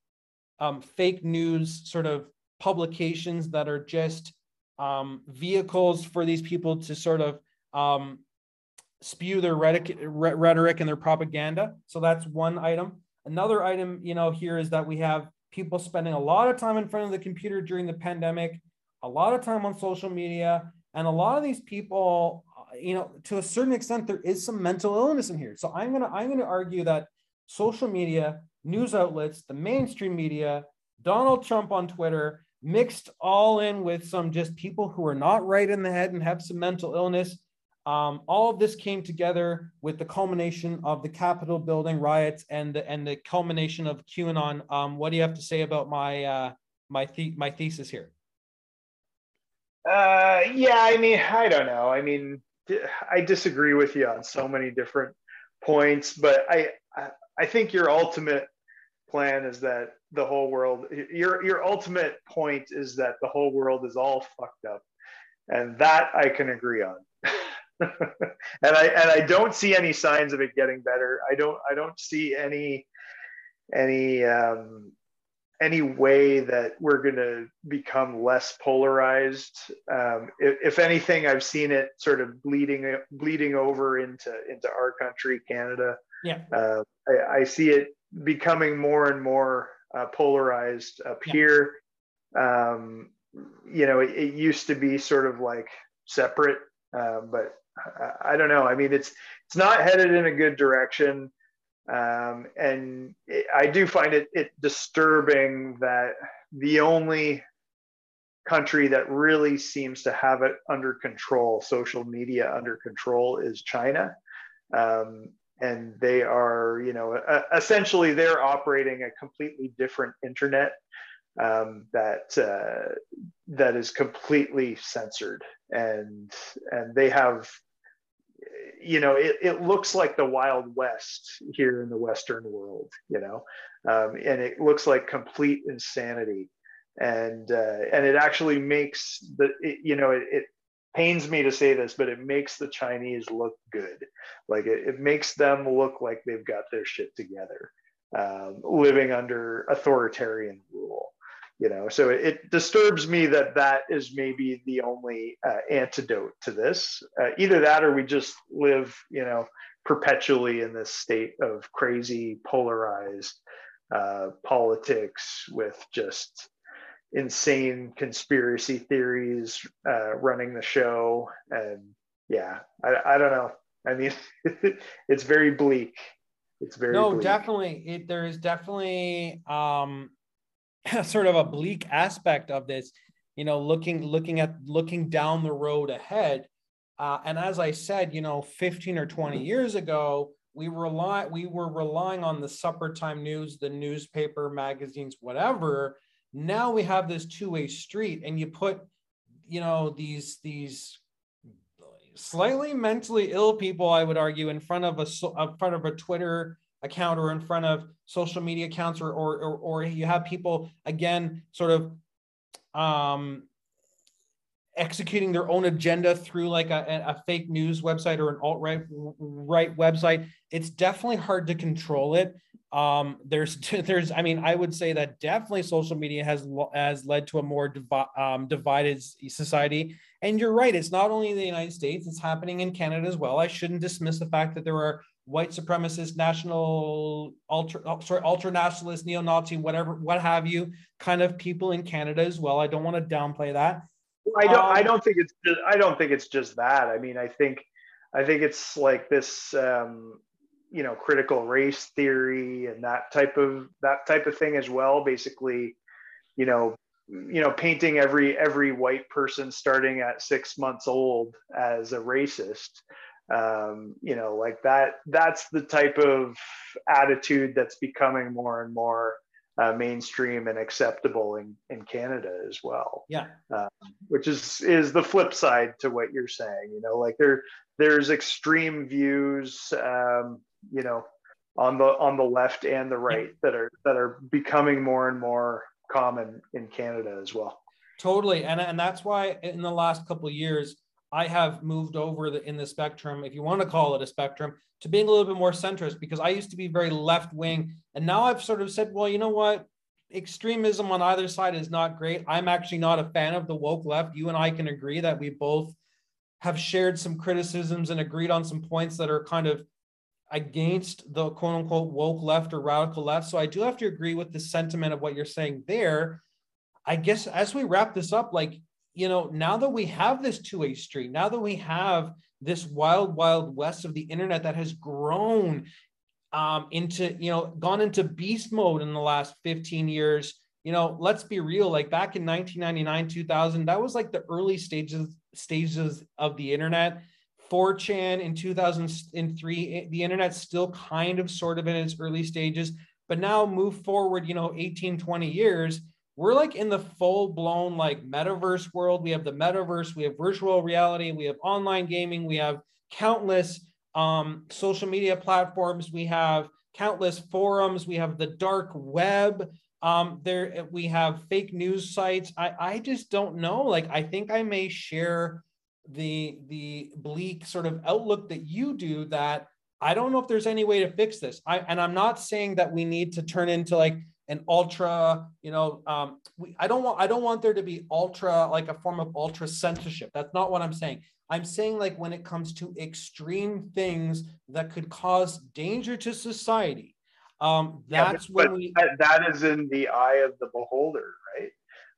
um, fake news sort of publications that are just um, vehicles for these people to sort of um, spew their rhetoric, rhetoric and their propaganda. So that's one item. Another item, you know, here is that we have people spending a lot of time in front of the computer during the pandemic, a lot of time on social media, and a lot of these people, uh, you know, to a certain extent, there is some mental illness in here. So I'm gonna I'm gonna argue that social media, news outlets, the mainstream media, Donald Trump on Twitter, mixed all in with some just people who are not right in the head and have some mental illness um, all of this came together with the culmination of the Capitol building riots and the and the culmination of QAnon. Um, what do you have to say about my uh, my the- my thesis here? Uh, yeah, I mean, I don't know. I mean, I disagree with you on so many different points, but I I think your ultimate plan is that the whole world your your ultimate point is that the whole world is all fucked up and that i can agree on and I and I don't see any signs of it getting better. I don't I don't see any any um, any way that we're going to become less polarized. Um, if, if, anything, I've seen it sort of bleeding bleeding over into into our country, Canada. Yeah, uh, I, I, see it becoming more and more uh, polarized up yeah. here. Um, you know, it, it, used to be sort of like separate, uh, but I, don't know. I mean, it's it's not headed in a good direction, um, and it, I do find it it disturbing that the only country that really seems to have it under control, social media under control, is China. Um, and they are, you know, uh, essentially they're operating a completely different internet um, that uh, that is completely censored, and and they have, you know, it, it looks like the Wild West here in the Western world, you know, um, and it looks like complete insanity, and uh, and it actually makes the, it, you know, it, it pains me to say this, but it makes the Chinese look good. Like it, it makes them look like they've got their shit together, um, living under authoritarian rule you know so it disturbs me that that is maybe the only uh, antidote to this. Uh, either that or we just live you know perpetually in this state of crazy polarized uh, politics with just insane conspiracy theories uh, running the show. And yeah I, I don't know. I mean it's very bleak. It's very no bleak. definitely. It, there is definitely um sort of a bleak aspect of this you know looking looking at looking down the road ahead. Uh, and as i said you know 15 or 20 years ago we rely we were relying on the supper time news the newspaper magazines whatever. Now we have this two-way street and you put you know these these slightly mentally ill people, I would argue, in front of a in front of a Twitter account or in front of social media accounts, or or or, or you have people again sort of um, executing their own agenda through like a, a fake news website or an alt right right website. It's definitely hard to control it. Um, there's there's I mean I would say that definitely social media has has led to a more divi- um, divided society. And you're right, it's not only in the United States; it's happening in Canada as well. I shouldn't dismiss the fact that there are white supremacist, national, ultra, oh, sorry, ultra nationalist, neo Nazi, whatever, what have you, kind of people in Canada as well. I don't want to downplay that. I don't. Um, I don't think it's. Just, I don't think it's just that. I mean, I think, I think it's like this. Um, you know, critical race theory and that type of that type of thing as well. Basically, you know, you know, painting every every white person starting at six months old as a racist um, you know like that that's the type of attitude that's becoming more and more uh, mainstream and acceptable in, in Canada as well. Yeah, um, which is is the flip side to what you're saying. You know, like there there's extreme views, um, you know, on the on the left and the right that are that are becoming more and more common in Canada as well. Totally, and and that's why in the last couple of years I have moved over the, in the spectrum, if you want to call it a spectrum, to being a little bit more centrist because I used to be very left wing. And now I've sort of said, well, you know what? Extremism on either side is not great. I'm actually not a fan of the woke left. You and I can agree that we both have shared some criticisms and agreed on some points that are kind of against the quote unquote woke left or radical left. So I do have to agree with the sentiment of what you're saying there. I guess as we wrap this up, like you know, now that we have this two way street, now that we have this wild, wild west of the internet that has grown um, into, you know, gone into beast mode in the last 15 years, you know, let's be real. Like back in 1999, 2000, that was like the early stages stages of the internet. 4chan in 2003, the internet's still kind of sort of in its early stages, but now move forward, you know, 18, 20 years we're like in the full blown like metaverse world. We have the metaverse, we have virtual reality, we have online gaming, we have countless um, social media platforms, we have countless forums, we have the dark web. Um, there we have fake news sites. I, I just don't know. Like I think I may share the the bleak sort of outlook that you do that I don't know if there's any way to fix this. I and I'm not saying that we need to turn into like an ultra, you know, um, we, I don't want I don't want there to be ultra like a form of ultra censorship. That's not what I'm saying. I'm saying like when it comes to extreme things that could cause danger to society. Um, that's yeah, when we that is in the eye of the beholder, right?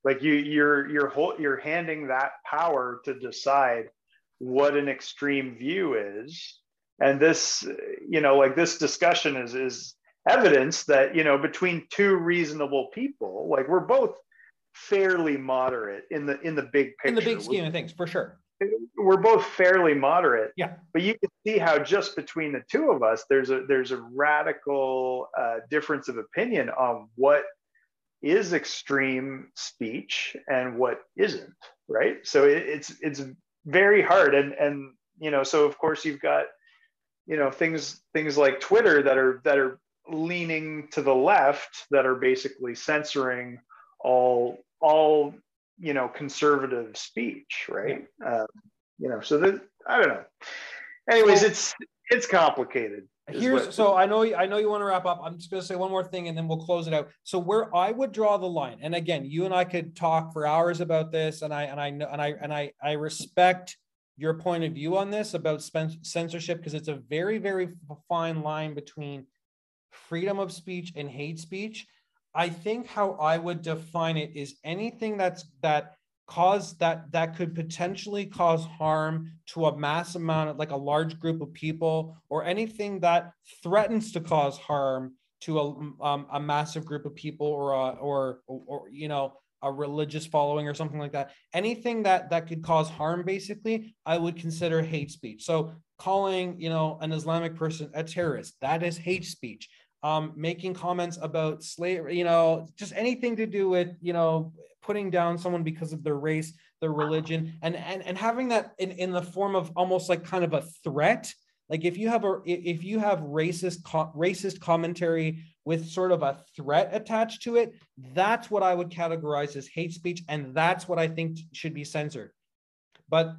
Like you you're you're you're handing that power to decide what an extreme view is and this you know like this discussion is is evidence that you know between two reasonable people like we're both fairly moderate in the in the big picture. In the big scheme we're, of things for sure. We're both fairly moderate. Yeah. But you can see how just between the two of us there's a there's a radical uh, difference of opinion on what is extreme speech and what isn't right? So it, it's it's very hard. And and you know so of course you've got you know things things like twitter that are that are leaning to the left that are basically censoring all all you know conservative speech right? Um, you know so that i don't know. Anyways so, it's it's complicated here's what, so i know i know you want to wrap up. I'm just going to say one more thing and then we'll close it out. So where i would draw the line and again you and i could talk for hours about this and i and i know and i and i i respect your point of view on this about censorship because it's a very very fine line between freedom of speech and hate speech i think how i would define it is anything that's that cause that that could potentially cause harm to a mass amount of like a large group of people or anything that threatens to cause harm to a, um, a massive group of people or a, or, or or you know a religious following or something like that. Anything that that could cause harm basically i would consider hate speech. So calling you know an islamic person a terrorist that is hate speech um, making comments about slavery, you know, just anything to do with, you know, putting down someone because of their race, their religion and and, and having that in, in the form of almost like kind of a threat. Like if you have a if you have racist racist commentary with sort of a threat attached to it that's what i would categorize as hate speech and that's what i think should be censored. But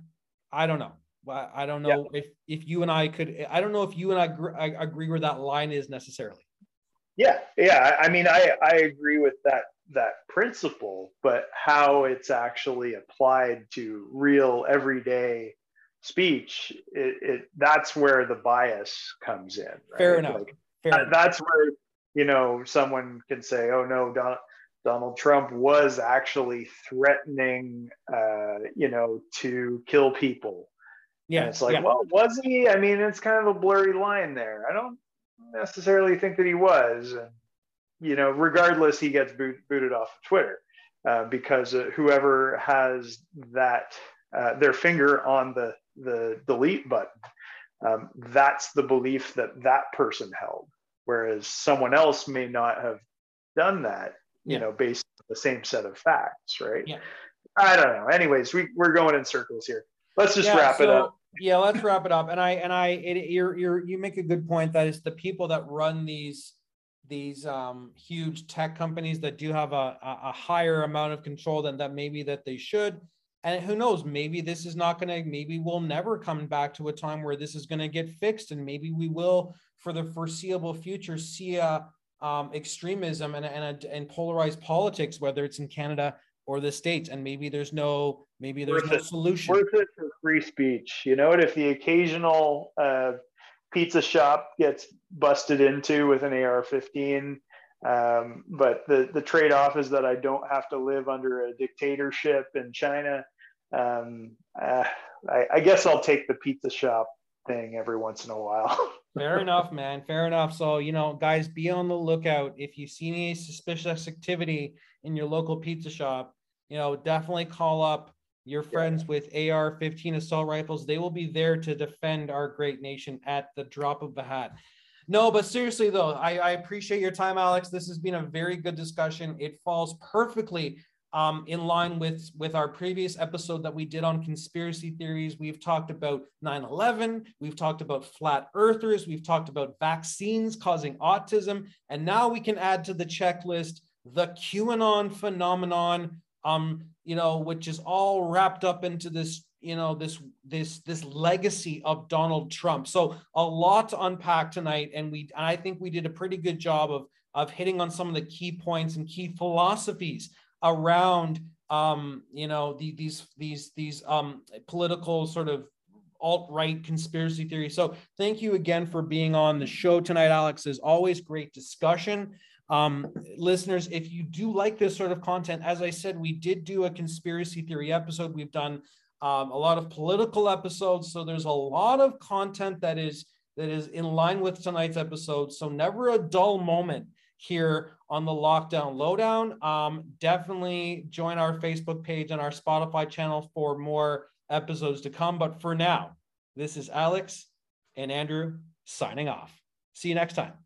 i don't know. I don't know yeah. if if you and i could i don't know if you and I, I agree where that line is necessarily yeah yeah i mean i i agree with that that principle but how it's actually applied to real everyday speech it, it that's where the bias comes in right? fair enough. Like, fair that, that's where you know someone can say oh no Don, donald trump was actually threatening uh, you know to kill people. Yeah and it's like yeah. well was he? I mean it's kind of a blurry line there. I don't necessarily think that he was. And, you know, regardless, he gets boot, booted off of Twitter uh, because uh, whoever has that uh, their finger on the the delete button, um, that's the belief that that person held. Whereas someone else may not have done that, you yeah. know, based on the same set of facts, right? Yeah. I don't know. Anyways, we, we're going in circles here. Let's just yeah, wrap so, it up yeah, let's wrap it up. And I and I, it, you're you're you make a good point that is the people that run these these um, huge tech companies that do have a, a higher amount of control than that maybe that they should. And who knows, maybe this is not going to, maybe we'll never come back to a time where this is going to get fixed. And maybe we will, for the foreseeable future, see a, um, extremism and, and, a, and polarized politics, whether it's in Canada or the States. And maybe there's no Maybe there's worth no it, solution. Worth it for free speech. You know what? If the occasional uh, pizza shop gets busted into with an AR-15, um, but the the trade off is that I don't have to live under a dictatorship in China. Um, uh, I, I guess I'll take the pizza shop thing every once in a while. Fair enough, man. Fair enough. So, you know, guys, be on the lookout. If you see any suspicious activity in your local pizza shop, you know, definitely call up your friends yeah. with AR 15 assault rifles, they will be there to defend our great nation at the drop of a hat. No, but seriously though, I, I appreciate your time, Alex. This has been a very good discussion. It falls perfectly um, in line with with our previous episode that we did on conspiracy theories. We've talked about 9/11, we've talked about flat earthers, we've talked about vaccines causing autism, and now we can add to the checklist the QAnon phenomenon. Um, you know, which is all wrapped up into this, you know, this this this legacy of Donald Trump. So a lot to unpack tonight, and we and I think we did a pretty good job of of hitting on some of the key points and key philosophies around um, you know the, these these these um, political sort of alt-right conspiracy theory. So thank you again for being on the show tonight, Alex. Is always great discussion. Um, listeners, if you do like this sort of content, as I said, we did do a conspiracy theory episode. We've done um, a lot of political episodes, so there's a lot of content that is that is in line with tonight's episode. So never a dull moment here on the lockdown lowdown. Um, definitely join our Facebook page and our Spotify channel for more episodes to come. But for now, this is Alex and Andrew signing off. See you next time.